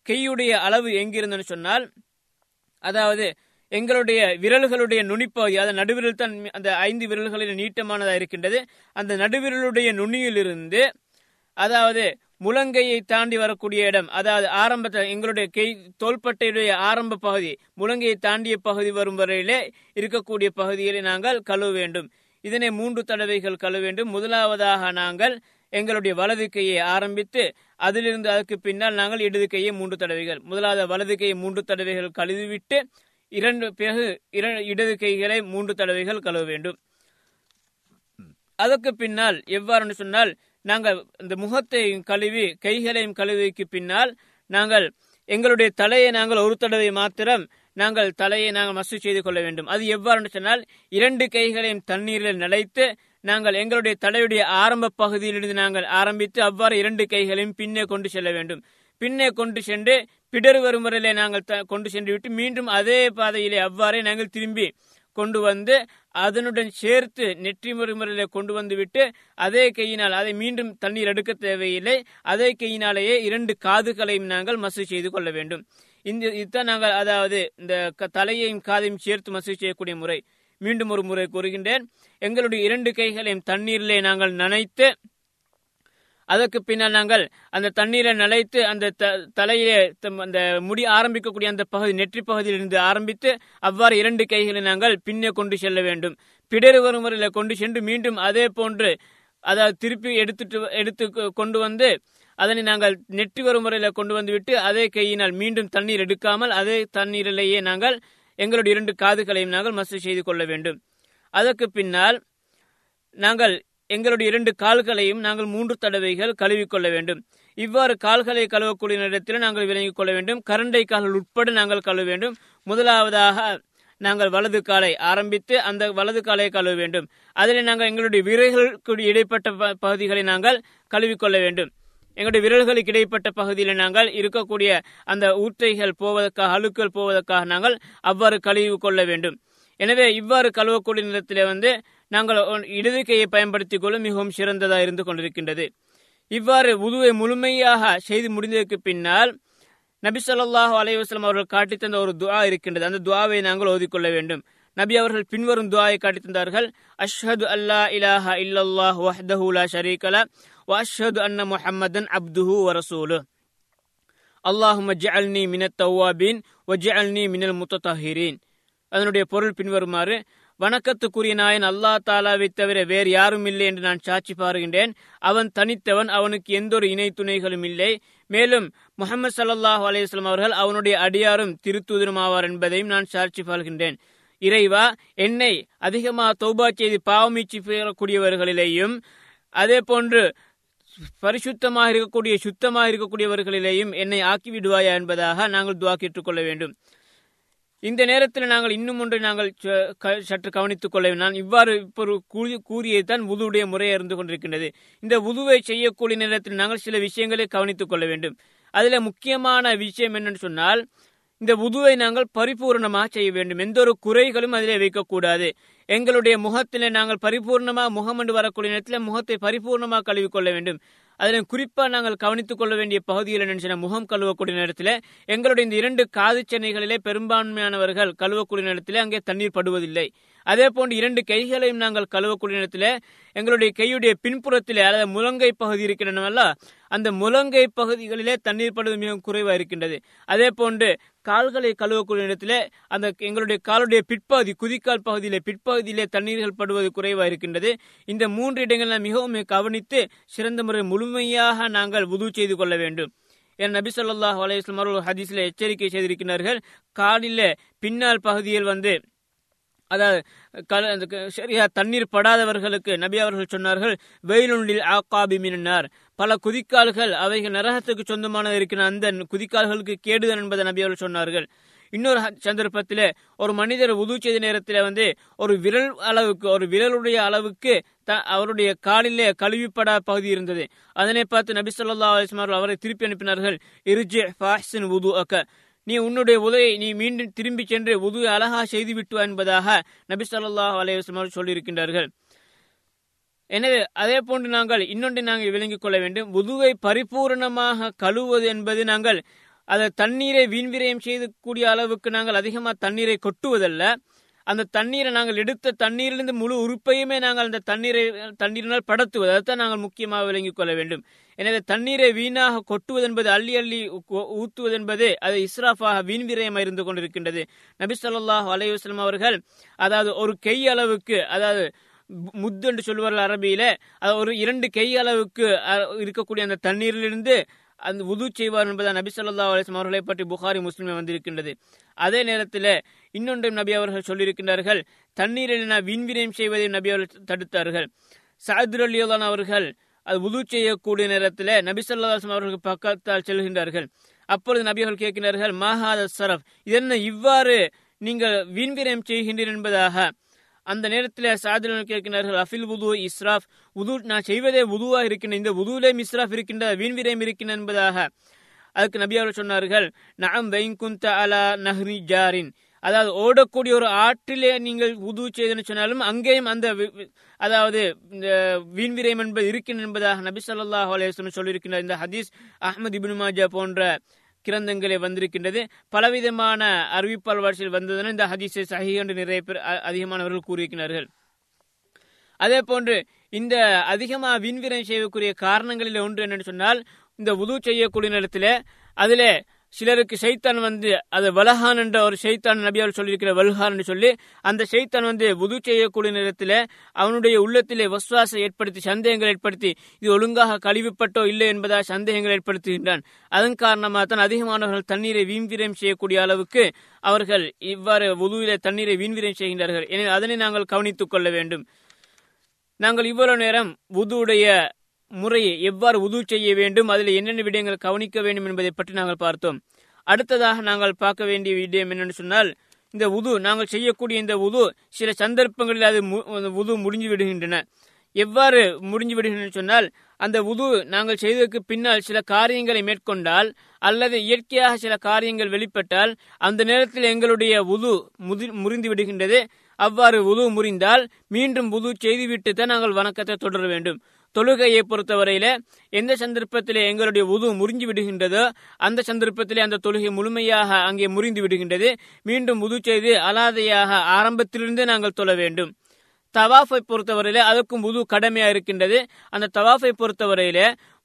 கையுடைய அளவு எங்கிருந்தன்னு சொன்னால் அதாவது எங்களுடைய விரல்களுடைய நுனிப்பகுதி அதாவது நடுவிரல் தான் அந்த ஐந்து விரல்களில் நீட்டமானதாக இருக்கின்றது. அந்த நடுவிரலுடைய நுனியிலிருந்து அதாவது முழங்கையை தாண்டி வரக்கூடிய இடம் அதாவது ஆரம்பத்தில் எங்களுடைய கை தோள்பட்டையுடைய ஆரம்ப பகுதி முழங்கையை தாண்டிய பகுதி வரும் வரையிலே இருக்கக்கூடிய பகுதிகளை நாங்கள் கழுவ வேண்டும். இதனை மூன்று தடவைகள் கழுவ வேண்டும். முதலாவதாக நாங்கள் எங்களுடைய வலது கையை ஆரம்பித்து அதிலிருந்து அதற்கு பின்னால் நாங்கள் இடது கையை மூன்று தடவைகள் முதலாவது வலது கையை மூன்று தடவைகள் கழுவிவிட்டு இரண்டு பிறகு இடது கைகளை மூன்று தடவைகள் கழுவ வேண்டும். அதற்கு பின்னால் எவ்வாறு சொன்னால் நாங்கள் இந்த முகத்தையும் கழுவி கைகளையும் கழுவிக்கு பின்னால் நாங்கள் எங்களுடைய தலையை நாங்கள் ஒரு தடவை மாத்திரம் நாங்கள் தலையை நாங்கள் மசு செய்து கொள்ள வேண்டும். அது எவ்வாறு சொன்னால் இரண்டு கைகளையும் தண்ணீரில் நிலைத்து நாங்கள் எங்களுடைய தலையுடைய ஆரம்ப பகுதியிலிருந்து நாங்கள் ஆரம்பித்து அவ்வாறு இரண்டு கைகளையும் பின்னே கொண்டு செல்ல வேண்டும். பின்னே கொண்டு சென்று பிடர் வரும் வரையிலே நாங்கள் கொண்டு சென்று விட்டு மீண்டும் அதே பாதையிலே அவ்வாறே நாங்கள் திரும்பி கொண்டு வந்து அதனுடன் சேர்த்து நெற்றி முறைமுறையில கொண்டு வந்துவிட்டு அதே கையினால் அதை மீண்டும் தண்ணீர் எடுக்க தேவையில்லை. அதே கையினாலேயே இரண்டு காதுகளையும் நாங்கள் மசு செய்து கொள்ள வேண்டும். இந்த இதுதான் நாங்கள் அதாவது இந்த தலையையும் காதையும் சேர்த்து மசு செய்யக்கூடிய முறை. மீண்டும் ஒரு முறை கூறுகின்றேன். எங்களுடைய இரண்டு கைகளையும் தண்ணீரிலே நாங்கள் நனைத்து அதற்கு பின்னால் நாங்கள் அந்த தண்ணீரை நனைத்து அந்த தலையிலே அந்த முடி ஆரம்பிக்கக்கூடிய அந்த பகுதி நெற்றி பகுதியிலிருந்து ஆரம்பித்து அவ்வாறு இரண்டு கைகளை நாங்கள் பின்னே கொண்டு செல்ல வேண்டும். பிடரு வரும் முறையில் கொண்டு சென்று மீண்டும் அதே போன்று அதாவது திருப்பி எடுத்துட்டு எடுத்து கொண்டு வந்து அதனை நாங்கள் நெற்றி வரும் முறையில் கொண்டு வந்து விட்டு அதே கையினால் மீண்டும் தண்ணீர் எடுக்காமல் அதே தண்ணீரிலேயே நாங்கள் எங்களுடைய இரண்டு காதுகளையும் நாங்கள் மசூல் செய்து கொள்ள வேண்டும். அதற்கு பின்னால் நாங்கள் எங்களுடைய இரண்டு கால்களையும் நாங்கள் மூன்று தடவைகள் கழுவிக்கொள்ள வேண்டும். இவ்வாறு கால்களை கழுவக்கூடிய நேரத்தில் நாங்கள் விளங்கிக் கொள்ள வேண்டும். கரண்டை கால்கள் உட்பட நாங்கள் கழுவ வேண்டும். முதலாவதாக நாங்கள் வலது காலை ஆரம்பித்து அந்த வலது காலை கழுவ வேண்டும். அதில் நாங்கள் எங்களுடைய விரல்களுக்கு இடைப்பட்ட பகுதிகளை நாங்கள் கழுவிக்கொள்ள வேண்டும். எங்களுடைய விரல்களுக்கு இடைப்பட்ட பகுதியில் நாங்கள் இருக்கக்கூடிய அந்த ஊற்றைகள் போவதற்காக அழுக்கள் போவதற்காக நாங்கள் அவ்வாறு கழுவி கொள்ள வேண்டும். எனவே இவ்வாறு கழுவக்கூடிய நேரத்தில் வந்து நாங்கள் இடது கையை பயன்படுத்திக் கொள்ள மிகவும் சிறந்ததாக இருந்து கொண்டிருக்கின்றது. இவ்வாறு உதுவை முழுமையாக செய்து முடிந்ததற்கு பின்னால் நபி சொல்லாஹு அலைவாஸ்லாம் அவர்கள் காட்டி தந்த ஒரு துவா இருக்கின்றது. அந்த துவாவை நாங்கள் ஓதிக்கொள்ள வேண்டும். நபி அவர்கள் பின்வரும் துவாயை காட்டி தந்தார்கள் அஷ்ஹது அல்லா இலாஹா இல்லல்லாஹ் வஹ்தஹு லா ஷரீகல அஷ்ஹது அன்ன முஹம்மதன் அப்துஹு வரசூலு அல்லாஹும ஜஅல்னி மினத் தவ்வாபின் வஜஅல்னி மினல் முத்தஹிரீன் அதனுடைய பொருள் பின்வருமாறு வணக்கத்துக்குரிய நாயன் அல்லா தாலாவை தவிர வேறு யாரும் இல்லை என்று நான் சாட்சி பாருகின்றேன். அவன் தனித்தவன் அவனுக்கு எந்த ஒரு இணை துணைகளும் இல்லை. மேலும் முகமது சல்லாஹூ அலையம் அவர்கள் அவனுடைய அடியாரும் திருத்தூதரும் ஆவார் என்பதையும் நான் சாட்சி பாருகின்றேன். இறைவா என்னை அதிகமாக தௌபா செய்து பாவமீச்சு பெறக்கூடியவர்களிலேயும் அதே போன்று பரிசுத்தமாக இருக்கக்கூடிய சுத்தமாக இருக்கக்கூடியவர்களிலேயும் என்னை ஆக்கிவிடுவாயா என்பதாக நாங்கள் துவா கேட்டுக்கொள்ள வேண்டும். இந்த நேரத்தில் நாங்கள் இன்னும் ஒன்றை நாங்கள் சற்று கவனித்துக் கொள்ள நான் இவ்வாறு இப்போ கூறியதுதான் உதுவுடைய முறையை இருந்து கொண்டிருக்கின்றது. இந்த உதுவை செய்யக்கூடிய நேரத்தில் நாங்கள் சில விஷயங்களை கவனித்துக் கொள்ள வேண்டும். அதில் முக்கியமான விஷயம் என்னன்னு சொன்னால் இந்த உதுவை நாங்கள் பரிபூர்ணமாக செய்ய வேண்டும். எந்த ஒரு குறைகளும் அதிலே வைக்கக்கூடாது. எங்களுடைய முகத்தில் நாங்கள் பரிபூர்ணமாக முகம் என்று வரக்கூடிய நேரத்தில் முகத்தை பரிபூர்ணமாக கழுவிக்கொள்ள வேண்டும். அதில் குறிப்பாக நாங்கள் கவனித்துக் கொள்ள வேண்டிய பகுதியில் நினைச்சன முகம் கழுவக்கூடிய நேரத்தில் எங்களுடைய இந்த இரண்டு காது சென்னைகளிலே பெரும்பான்மையானவர்கள் கழுவக்கூடிய நேரத்தில் அங்கே தண்ணீர் படுவதில்லை. அதே போன்று இரண்டு கைகளையும் நாங்கள் கழுவக்கூடிய நேரத்தில் எங்களுடைய கையுடைய பின்புறத்திலே அல்லது முழங்கை பகுதி இருக்கின்றனவல்ல அந்த முழங்கை பகுதிகளிலே தண்ணீர் படுவது மிகவும் குறைவாக இருக்கின்றது. அதே போன்று கால்களை கழுவக்கூடிய இடத்திலே அந்த எங்களுடைய காலுடைய பிற்பகுதி குதிக்கால் பகுதியிலே பிற்பகுதியிலே தண்ணீர்கள் படுவது குறைவாக இருக்கின்றது. இந்த மூன்று இடங்களை மிகவும் கவனித்து சிறந்த முறை முழுமையாக நாங்கள் உது செய்து கொள்ள வேண்டும். என் நபி சொல்லாஹ் அலையம் அவர்கள் ஹதீஸில் எச்சரிக்கை செய்திருக்கிறார்கள். காலில பின்னால் பகுதியில் வந்து அதாவது சரியா தண்ணீர் படாதவர்களுக்கு நபி அவர்கள் சொன்னார்கள் வெயிலுண்டில் ஆக்காபி மின்னார் பல குதிக்கால்கள் அவைகள் நரகத்துக்கு சொந்தமானது இருக்கிற அந்த குதிக்கால்களுக்கு கேடுதல் என்பதை நபி அவர்கள் சொன்னார்கள். இன்னொரு சந்தர்ப்பத்தில் ஒரு மனிதர் உது செய்த நேரத்தில் வந்து ஒரு விரல் அளவுக்கு ஒரு விரலுடைய அளவுக்கு அவருடைய காலிலே கழுவிப்படா பகுதி இருந்தது. அதனை பார்த்து நபி சொல்லா அலிஸ்மார்கள் அவரை திருப்பி அனுப்பினார்கள். இருஜி ஃபாஹின் உது அக்க நீ உன்னுடைய உதவியை நீ மீண்டும் திரும்பி சென்று உது அழகா செய்து விட்டு என்பதாக நபி சொல்லா அலையம் சொல்லியிருக்கின்றார்கள். எனவே அதே போன்று நாங்கள் இன்னொன்றை நாங்கள் விளங்கிக் கொள்ள வேண்டும். உதுவை பரிபூர்ணமாக கழுவுவது என்பது நாங்கள் அதை தண்ணீரை வீண்விரயம் செய்யக்கூடிய அளவுக்கு நாங்கள் அதிகமாக தண்ணீரை கொட்டுவதல்ல. அந்த தண்ணீரை நாங்கள் எடுத்த தண்ணீரிலிருந்து முழு உறுப்பையுமே நாங்கள் அந்த தண்ணீரை தண்ணீரினால் படத்துவது. அதைத்தான் நாங்கள் முக்கியமாக விளங்கிக் கொள்ள வேண்டும். எனவே தண்ணீரை வீணாக கொட்டுவது என்பது அள்ளி அள்ளி ஊத்துவது என்பது அது இஸ்ராஃபாக வீண் விரயமாக இருந்து கொண்டிருக்கின்றது. நபி சொல்லாஹ் அலையுஸ்லாம் அவர்கள் அதாவது ஒரு கை அளவுக்கு அதாவது முத்து என்று சொல்வார்கள் அரபியில. ஒரு இரண்டு கை அளவுக்கு இருக்கக்கூடிய அந்த தண்ணீரிலிருந்து அந்த உது செய்வார் என்பதை நபி சொல்லா அலிஸ்லாம் அவர்களை பற்றி புகாரி முஸ்லிமே வந்திருக்கின்றது. அதே நேரத்தில் இன்னொன்றையும் நபி அவர்கள் சொல்லியிருக்கின்றார்கள். தண்ணீரில் விண்விரயம் செய்வதையும் நபி அவர்கள் தடுத்தார்கள். சாதுர் அலியுல்லான் அவர்கள் அது உது செய்யக்கூடிய நேரத்தில் நபி சொல்லாஸ்லாம் அவர்களுக்கு பக்கத்தால் செல்கின்றார்கள். அப்பொழுது நபி அவர்கள் கேட்கின்றார்கள் மஹாத சரப் இதென்ன இவ்வாறு நீங்கள் வீண்விரயம் செய்கின்றீர் என்பதாக? அந்த நேரத்தில் சாதனை கேட்கிறார்கள் அஃபில் உது இஸ்ராஃப் உது நான் செய்வதே உதுவா இருக்கின்ற இந்த உதுவிலே இஸ்ராஃப் இருக்கின்ற வீண்விரயம் இருக்கின்ற என்பதாக அதுக்கு நபி அவர்கள் சொன்னார்கள் நாம் வைங்குந்த அலா நஹ்ரி ஜாரின். அதாவது ஓடக்கூடிய ஒரு ஆற்றிலே நீங்கள் உது செய்தன்னு சொன்னாலும் அங்கேயும் அந்த அதாவது இந்த வீண்விரயம் என்பது இருக்கின்ற என்பதாக நபி சொல்லாஹ் அலையம் சொல்லியிருக்கின்ற இந்த ஹதீஸ் அஹமது இபின் மாஜா போன்ற கிரந்தங்களே வந்திருக்கின்றது. பலவிதமான அறிவிப்பால் வாழ்ச்சியில் வந்ததுன்னு இந்த ஹதீஸை சஹி என்று நிறைய பேர் அதிகமானவர்கள் கூறியிருக்கிறார்கள். அதே போன்று இந்த அதிகமாக விண்வீரம் செய்யக்கூடிய காரணங்களில் ஒன்று என்னன்னு சொன்னால் இந்த உது செய்யக்கூடிய நேரத்தில் அதில் சிலருக்கு சைத்தான் வந்து அது வலஹான் என்ற ஒரு சைத்தான் நபியால் சொல்லியிருக்கிற வல்ஹான் சொல்லி அந்த சைத்தான் வந்து உது செய்யக்கூடிய நேரத்தில் அவனுடைய உள்ளத்திலே வசுவாசை ஏற்படுத்தி சந்தேகங்கள் ஏற்படுத்தி இது ஒழுங்காக கழிவுப்பட்டோ இல்லை என்பதாக சந்தேகங்கள் ஏற்படுத்துகின்றான். அதன் காரணமாக தான் அதிகமானவர்கள் தண்ணீரை வீண்விரயம் செய்யக்கூடிய அளவுக்கு அவர்கள் இவ்வாறு உதுவிலே தண்ணீரை வீண்விரயம் செய்கின்றார்கள். எனவே அதனை நாங்கள் கவனித்துக் கொள்ள வேண்டும். நாங்கள் இவ்வளவு நேரம் உதுவுடைய முறையை எவ்வாறு உது செய்ய வேண்டும் அதில் என்னென்ன விடயங்கள் கவனிக்க வேண்டும் என்பதை பற்றி நாங்கள் பார்த்தோம். அடுத்ததாக நாங்கள் பார்க்க வேண்டிய விடயம் என்னென்னு சொன்னால் இந்த உது நாங்கள் செய்யக்கூடிய இந்த உது சில சந்தர்ப்பங்களில் அது உது முடிஞ்சு விடுகின்றன. எவ்வாறு முடிஞ்சு விடுகின்றன சொன்னால் அந்த உது நாங்கள் செய்ததற்கு பின்னால் சில காரியங்களை மேற்கொண்டால் அல்லது இயற்கையாக சில காரியங்கள் வெளிப்பட்டால் அந்த நேரத்தில் எங்களுடைய உது முறிந்து விடுகின்றது. அவ்வாறு உது முறிந்தால் மீண்டும் உது செய்துவிட்டு தான் நாங்கள் வணக்கத்தை தொடர வேண்டும். தொழுகையை பொறுத்தவரையில எந்த சந்தர்ப்பத்திலே எங்களுடைய உது முறிஞ்சு விடுகின்றதோ அந்த சந்தர்ப்பத்திலே அந்த தொழுகை முழுமையாக அங்கே முறிந்து விடுகின்றது. மீண்டும் உது செய்து அலாதையாக ஆரம்பத்திலிருந்தே நாங்கள் தொழ வேண்டும். தவாஃபை பொறுத்தவரையில அதற்கும் உது கடமையா இருக்கின்றது. அந்த தவாஃபை பொறுத்தவரையில